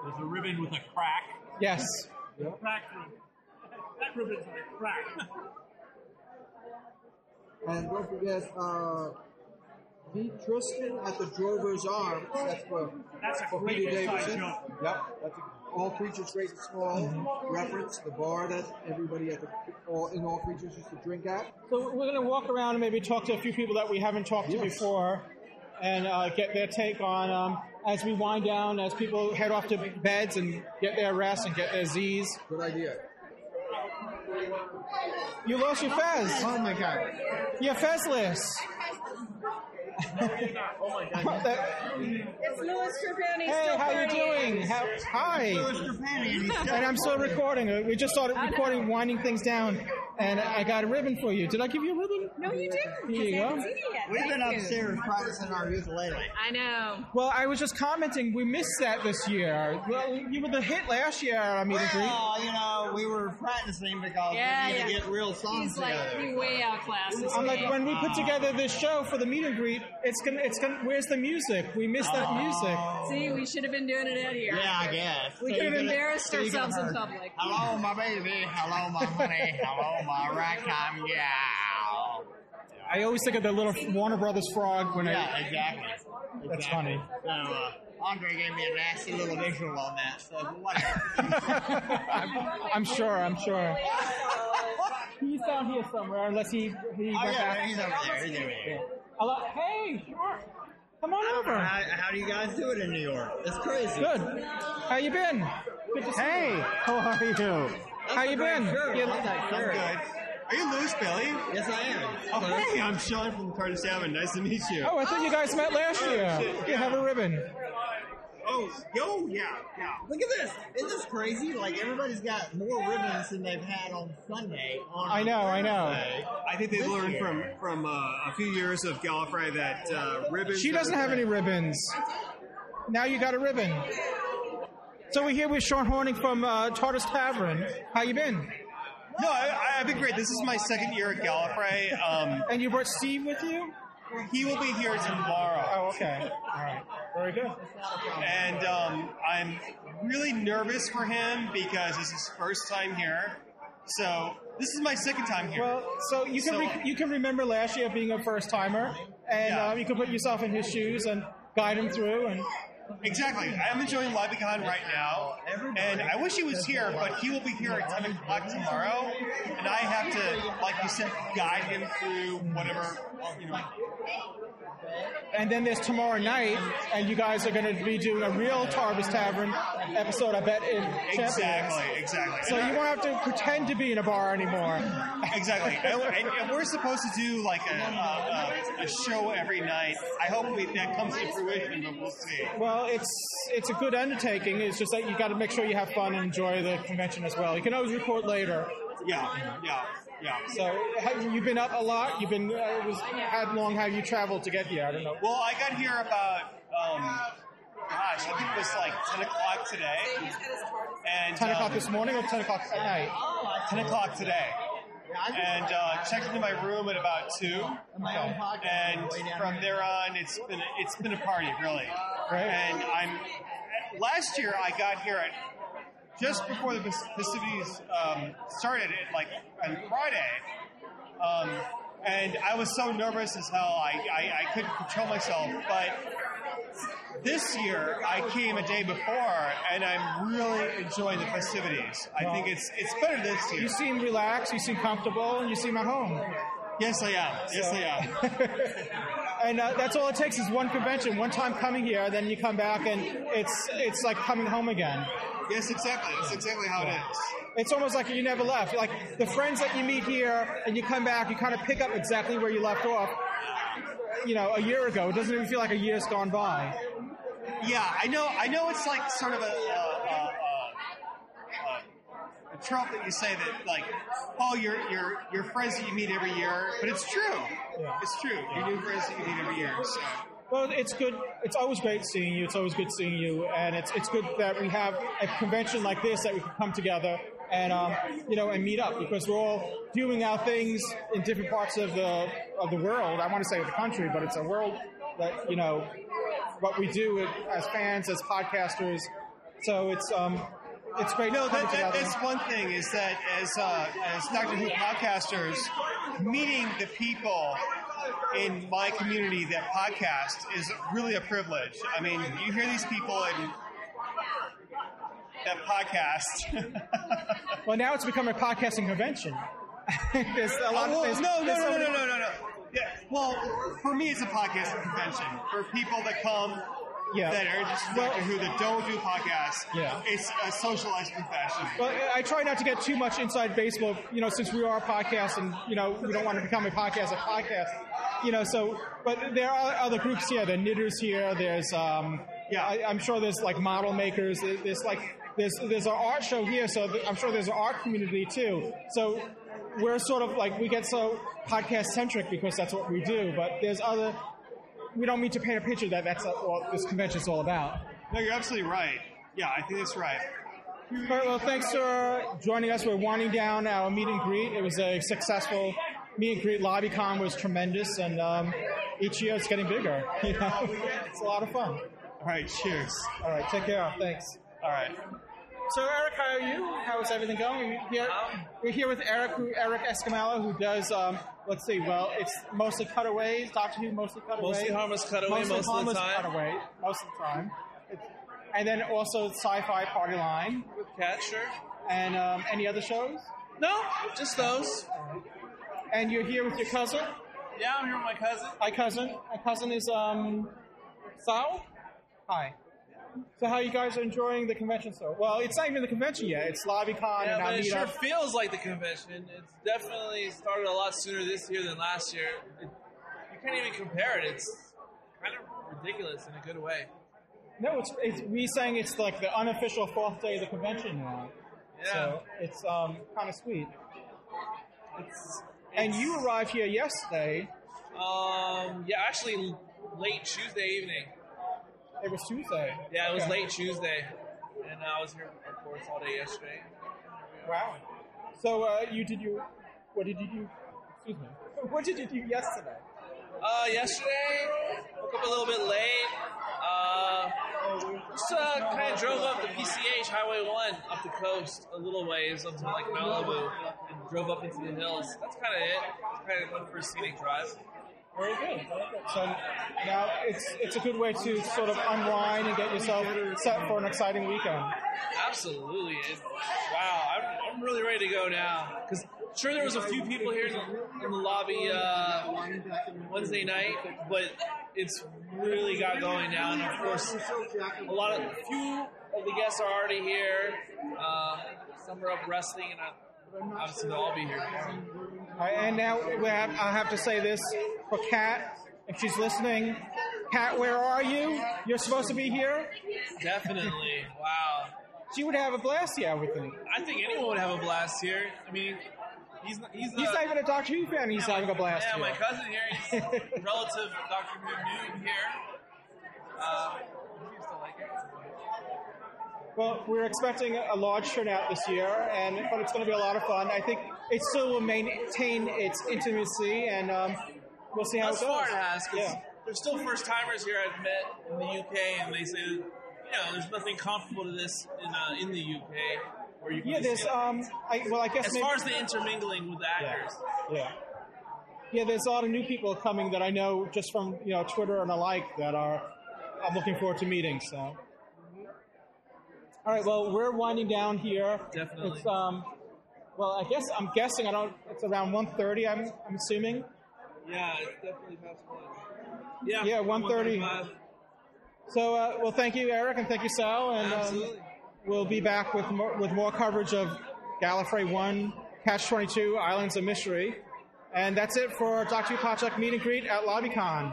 There's a ribbon with a crack. Yes. Crack ribbon. That ribbon's a crack. And don't forget, uh, Pete Tristan at the Drover's Arms. That's for, That's a for great Peter Davison. joke. Yep. That's a, all creatures great and small reference. The bar that everybody at the all in all creatures used to drink at. So we're going to walk around and maybe talk to a few people that we haven't talked to before, and uh, get their take on um, as we wind down, as people head off to beds and get their rest and get their Z's. Good idea. You lost your fez. Oh my god. You're fezless. oh my god. It's Louis Trapani. Hey, still how you doing? How, hi. Louis (laughs) And I'm still recording. We just started recording, winding things down, and I got a ribbon for you. Did I give you a ribbon? No, you didn't. Here you go. haven't seen it yet. We've Thank been you. upstairs practicing our ukulele. I know. Well, I was just commenting. We missed that this year. Well, you were the hit last year at our meet and greet. Well, you know, we were practicing because Yeah, we need yeah. to get real songs He's like together. he way outclassed us. I'm like, when we put together this show for the meet and greet, it's gonna, it's gonna. Where's the music? We missed that oh. music. See, we should have been doing it out here. Yeah, I guess. We So could have embarrassed so you could ourselves in public. Hello, my baby. Hello, my honey. Hello, my ragtime gal. I always think of the little Warner Brothers frog when Yeah, I. exactly. That's Exactly. funny. So, uh, Andre gave me a nasty little visual on that, so whatever. (laughs) I'm sure. I'm sure. He's down here somewhere, unless he he Oh, yeah, back. he's over there. He's over there. Hello. Hey, sure. Come on over. How, how do you guys do it in New York? It's crazy. Good. How you been? Good to see Hey, you. how are you? How you been? Shirt. You- I love that I'm shirt. good. Are you Louis Billy? Yes, I am. Oh, hey, I'm Sean from Carter Salmon. Nice to meet you. Oh, I thought you guys met last Oh, year. shit, You yeah. have a ribbon. Oh, yo, yeah, yeah. Look at this. Isn't this crazy? Like, everybody's got more ribbons than they've had on Sunday. On I know, I know. I think they This learned year. from from uh, a few years of Gallifrey that uh, ribbons. She doesn't have any ribbons. Now you got a ribbon. So we're here with Sean Horning from uh, TARDIS Tavern. How you been? No, I, I've been great. This is my second year at Gallifrey. Um, and you brought Steve with you? He will be here tomorrow. Oh, okay. All right. Very good. And um, I'm really nervous for him because it's his first time here. So this is my second time here. Well, so you can So- re- you can remember last year being a first timer, and Yeah. uh, you can put yourself in his shoes and guide him through. And Exactly. I'm enjoying LobbyCon right now, and I wish he was here, but he will be here at 10 o'clock tomorrow, and I have to, like you said, guide him through whatever, you know. And then there's tomorrow night, and you guys are going to be doing a real TARDIS Tavern episode, I bet, in Champions. Exactly, exactly. So you won't have to pretend to be in a bar anymore. Exactly. (laughs) And, and- and we're supposed to do like a, a, a, a show every night. I hope we, that comes to fruition, but we'll see. Well, it's it's a good undertaking. It's just that you got to make sure you have fun and enjoy the convention as well. You can always report later. Yeah, yeah, yeah. So have you've been up a lot. You've been. Uh, it was, how long have you traveled to get here? I don't know. Well, I got here about, um, gosh, I think it was like 10 o'clock today. And, Ten o'clock um, this morning or ten o'clock at night? 10 o'clock today. And uh, checked into my room at about two, and from there on, it's been it's been a party, really. Right. And I'm last year I got here at just before the festivities um, started, like on Friday, um, and I was so nervous as hell. I, I I couldn't control myself, but this year I came a day before, and I'm really enjoying the festivities. I think it's it's better this year. You seem relaxed. You seem comfortable, and you seem at home. Yes, I am. Yes, I am. (laughs) and uh, that's all it takes is one convention, one time coming here, then you come back, and it's it's like coming home again. Yes, exactly. That's exactly how it is. It's almost like you never left. Like the friends that you meet here, and you come back, you kind of pick up exactly where you left off. You know, a year ago. It doesn't even feel like a year's gone by. Yeah, I know. I know it's like sort of a, a, a, trope that you say that like, oh, you're you're you're friends that you meet every year, but it's true. It's true. You're new friends that you meet every year. So. Well, it's good. It's always great seeing you. It's always good seeing you, and it's it's good that we have a convention like this that we can come together and um, you know and meet up because we're all doing our things in different parts of the of the world. I want to say of the country, but it's a world that you know what we do as fans, as podcasters. So it's um it's great. No, that, that, that's one thing is that as uh, as Doctor Who podcasters, meeting the people in my community that podcast is really a privilege. I mean, you hear these people and that podcast. (laughs) well, now it's become a podcasting convention. (laughs) there's a lot Oh, of there's, no, no, there's no, no, no, no, no. Yeah, well, for me, it's a podcasting convention. For people that come Yeah. that are interested in Doctor Who that don't do podcasts, Yeah. it's a socialized confession. Well, I try not to get too much inside baseball, you know, since we are a podcast and, you know, we don't want to become a podcast, a podcast. you know, so but there are other groups here. There are knitters here. There's um, yeah, I, I'm sure there's like model makers. There's like there's there's an art show here, so I'm sure there's an art community too. So we're sort of like we get so podcast centric because that's what we do. But there's other. We don't mean to paint a picture that that's what this convention is all about. No, you're absolutely right. Yeah, I think that's right. All right, well, thanks for joining us. We're winding down our meet and greet. It was a successful meet and greet. LobbyCon was tremendous, and um, each year it's getting bigger. (laughs) You know, (laughs) it's a lot of fun. All right, cheers. All right, take care. Thanks. All right. So, Eric, how are you? How is everything going? We're here, we're here with Eric, who, Eric Escamilla, who does. Um, let's see. Well, it's mostly cutaways. Doctor Who mostly cutaways. Mostly harmless cutaway Mostly most of the harmless time. Cutaway most of the time. It's, and then also Sci-Fi Party Line. With Cat, sure. And um, any other shows? No, just those. And you're here with your cousin? Yeah, I'm here with my cousin. Hi, cousin. My cousin is um, Sal. Hi. So, how you guys are enjoying the convention so? Well, it's not even the convention yet. It's LobbyCon Yeah, and but it sure feels like the convention. It's definitely started a lot sooner this year than last year. It, you can't even compare it. It's kind of ridiculous in a good way. No, it's, it's we saying it's like the unofficial fourth day of the convention now. Yeah. So it's um, kind of sweet. It's, And you arrived here yesterday. Um, yeah, actually, late Tuesday evening. It was Tuesday. Yeah, it was Okay. late Tuesday, and I was here, of course, all day yesterday. Wow. So uh, you did you? What did you do? Excuse me. (laughs) What did you do yesterday? Uh, yesterday, woke up a little bit late. Uh, just uh, kind of drove up the PCH Highway 1 up the coast a little ways up to like Malibu and drove up into the hills. That's kind of it. Kind of for a scenic drive. Very good. So now it's it's a good way to sort of unwind and get yourself set for an exciting weekend. Absolutely. It, wow, I'm, I'm really ready to go now. Because sure, there was a few people here in the, in the lobby uh, Wednesday night, but it's really got going now. And of course, a lot of a few of the guests are already here. Uh, some are up wrestling, and I, obviously they'll all be here right, and now we have, I have to say this for Kat, if she's listening. Kat, where are you? You're supposed to be here. Definitely. Wow. She would have a blast here, I would think. I think anyone would have a blast here. I mean, he's he's, He's uh, not even a Doctor Who fan. He's yeah, having a blast Yeah, here. my cousin here, he's a (laughs) relative Doctor Who here. Uh, he seems to like it. Well, we're expecting a large turnout this year, and but it's going to be a lot of fun. I think it still will maintain its intimacy, and um, we'll see how Thus it goes. far it has, 'cause Yeah. there's still first timers here I've met in the UK, and they say, you know, there's nothing comparable to this in uh, in the UK. Where you can Yeah, just there's um, I, well, I guess as maybe, far as the intermingling with the actors. Yeah. Yeah, there's a lot of new people coming that I know just from you know Twitter and the like that are I'm looking forward to meeting. So, all right, well, we're winding down here. Definitely. It's um, well, I guess I'm guessing I don't. It's around 1:30. I'm I'm assuming. Yeah, it's definitely past one. Yeah, Yeah, 1:30. 1:35. So, uh, well, thank you, Eric, and thank you, Sal, and um, Absolutely. we'll be back with more, with more coverage of Gallifrey One, Catch Twenty Two, Islands of Mystery, and that's it for Doctor Who Podshock Meet and Greet at LobbyCon.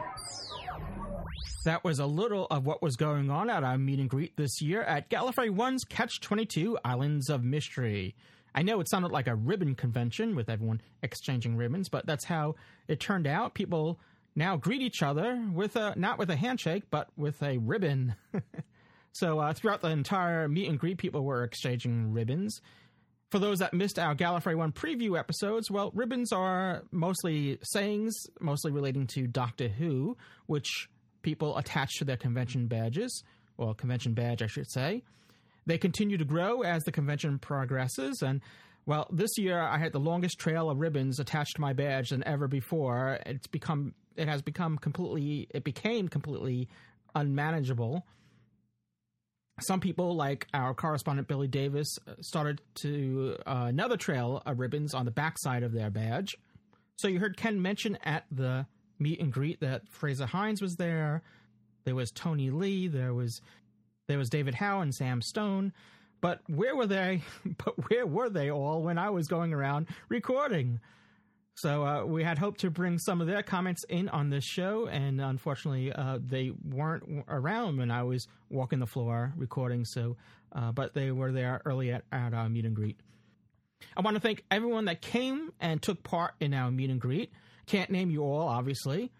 That was a little of what was going on at our meet and greet this year at Gallifrey One's Catch 22 Islands of Mystery. I know it sounded like a ribbon convention with everyone exchanging ribbons, but that's how it turned out. People now greet each other with a not with a handshake, but with a ribbon. (laughs) so uh, throughout the entire meet and greet, people were exchanging ribbons. For those that missed our Gallifrey One preview episodes, well, ribbons are mostly sayings, mostly relating to Doctor Who, which people attach to their convention badges, or convention badge, I should say. They continue to grow as the convention progresses, and well, this year I had the longest trail of ribbons attached to my badge than ever before. It's become, it has become completely, it became completely unmanageable some people, like our correspondent Billy Davis, uh, started to uh, another trail of ribbons on the backside of their badge. So you heard Ken mention at the meet and greet that Frazer Hines was there. There was Tony Lee. There was there was David Howe and Sam Stone. But where were they? (laughs) But where were they all when I was going around recording? So uh, we had hoped to bring some of their comments in on this show, and unfortunately, uh, they weren't around when I was walking the floor recording. So, uh, but they were there early at, at our meet and greet. I want to thank everyone that came and took part in our meet and greet. Can't name you all, obviously,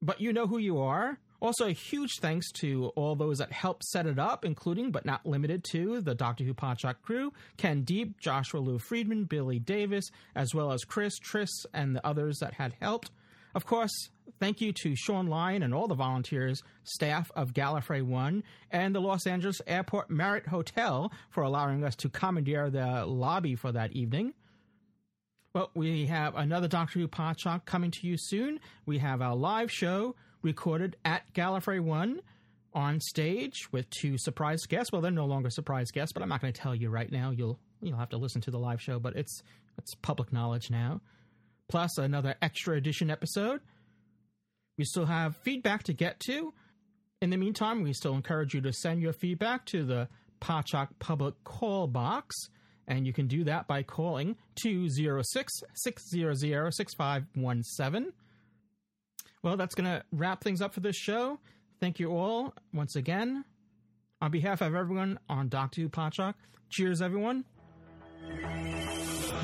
but you know who you are. Also, a huge thanks to all those that helped set it up, including but not limited to the Doctor Who Podshock crew, Ken Deep, Joshua Lou Friedman, Billy Davis, as well as Chris, Tris, and the others that had helped. Of course, thank you to Shaun Lyon and all the volunteers, staff of Gallifrey One, and the Los Angeles Airport Marriott Hotel for allowing us to commandeer the lobby for that evening. Well, we have another Doctor Who Podshock coming to you soon. We have our live show recorded at Gallifrey One on stage with two surprise guests. Well, they're no longer surprise guests, but I'm not going to tell you right now. You'll you'll have to listen to the live show, but it's it's public knowledge now. Plus another extra edition episode. We still have feedback to get to. In the meantime, we still encourage you to send your feedback to the Podshock public call box, and you can do that by calling 206 600 6517. Well, that's going to wrap things up for this show. Thank you all once again. On behalf of everyone on Doctor Who Podshock, cheers, everyone.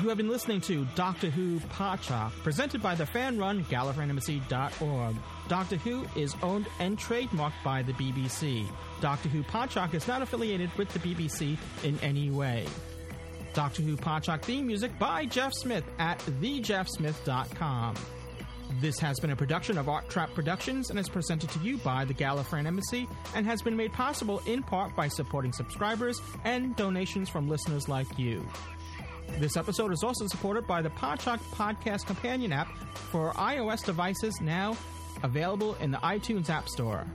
You have been listening to Doctor Who Podshock, presented by the fan-run GallifreyanEmbassy.org. Doctor Who is owned and trademarked by the BBC. Doctor Who Podshock is not affiliated with the BBC in any way. Doctor Who Podshock theme music by Jeff Smith at thejeffsmith.com. This has been a production of Art Trap Productions and is presented to you by the Gallifreyan Embassy and has been made possible in part by supporting subscribers and donations from listeners like you. This episode is also supported by the Podshock Podcast Companion app for iOS devices now available in the iTunes App Store.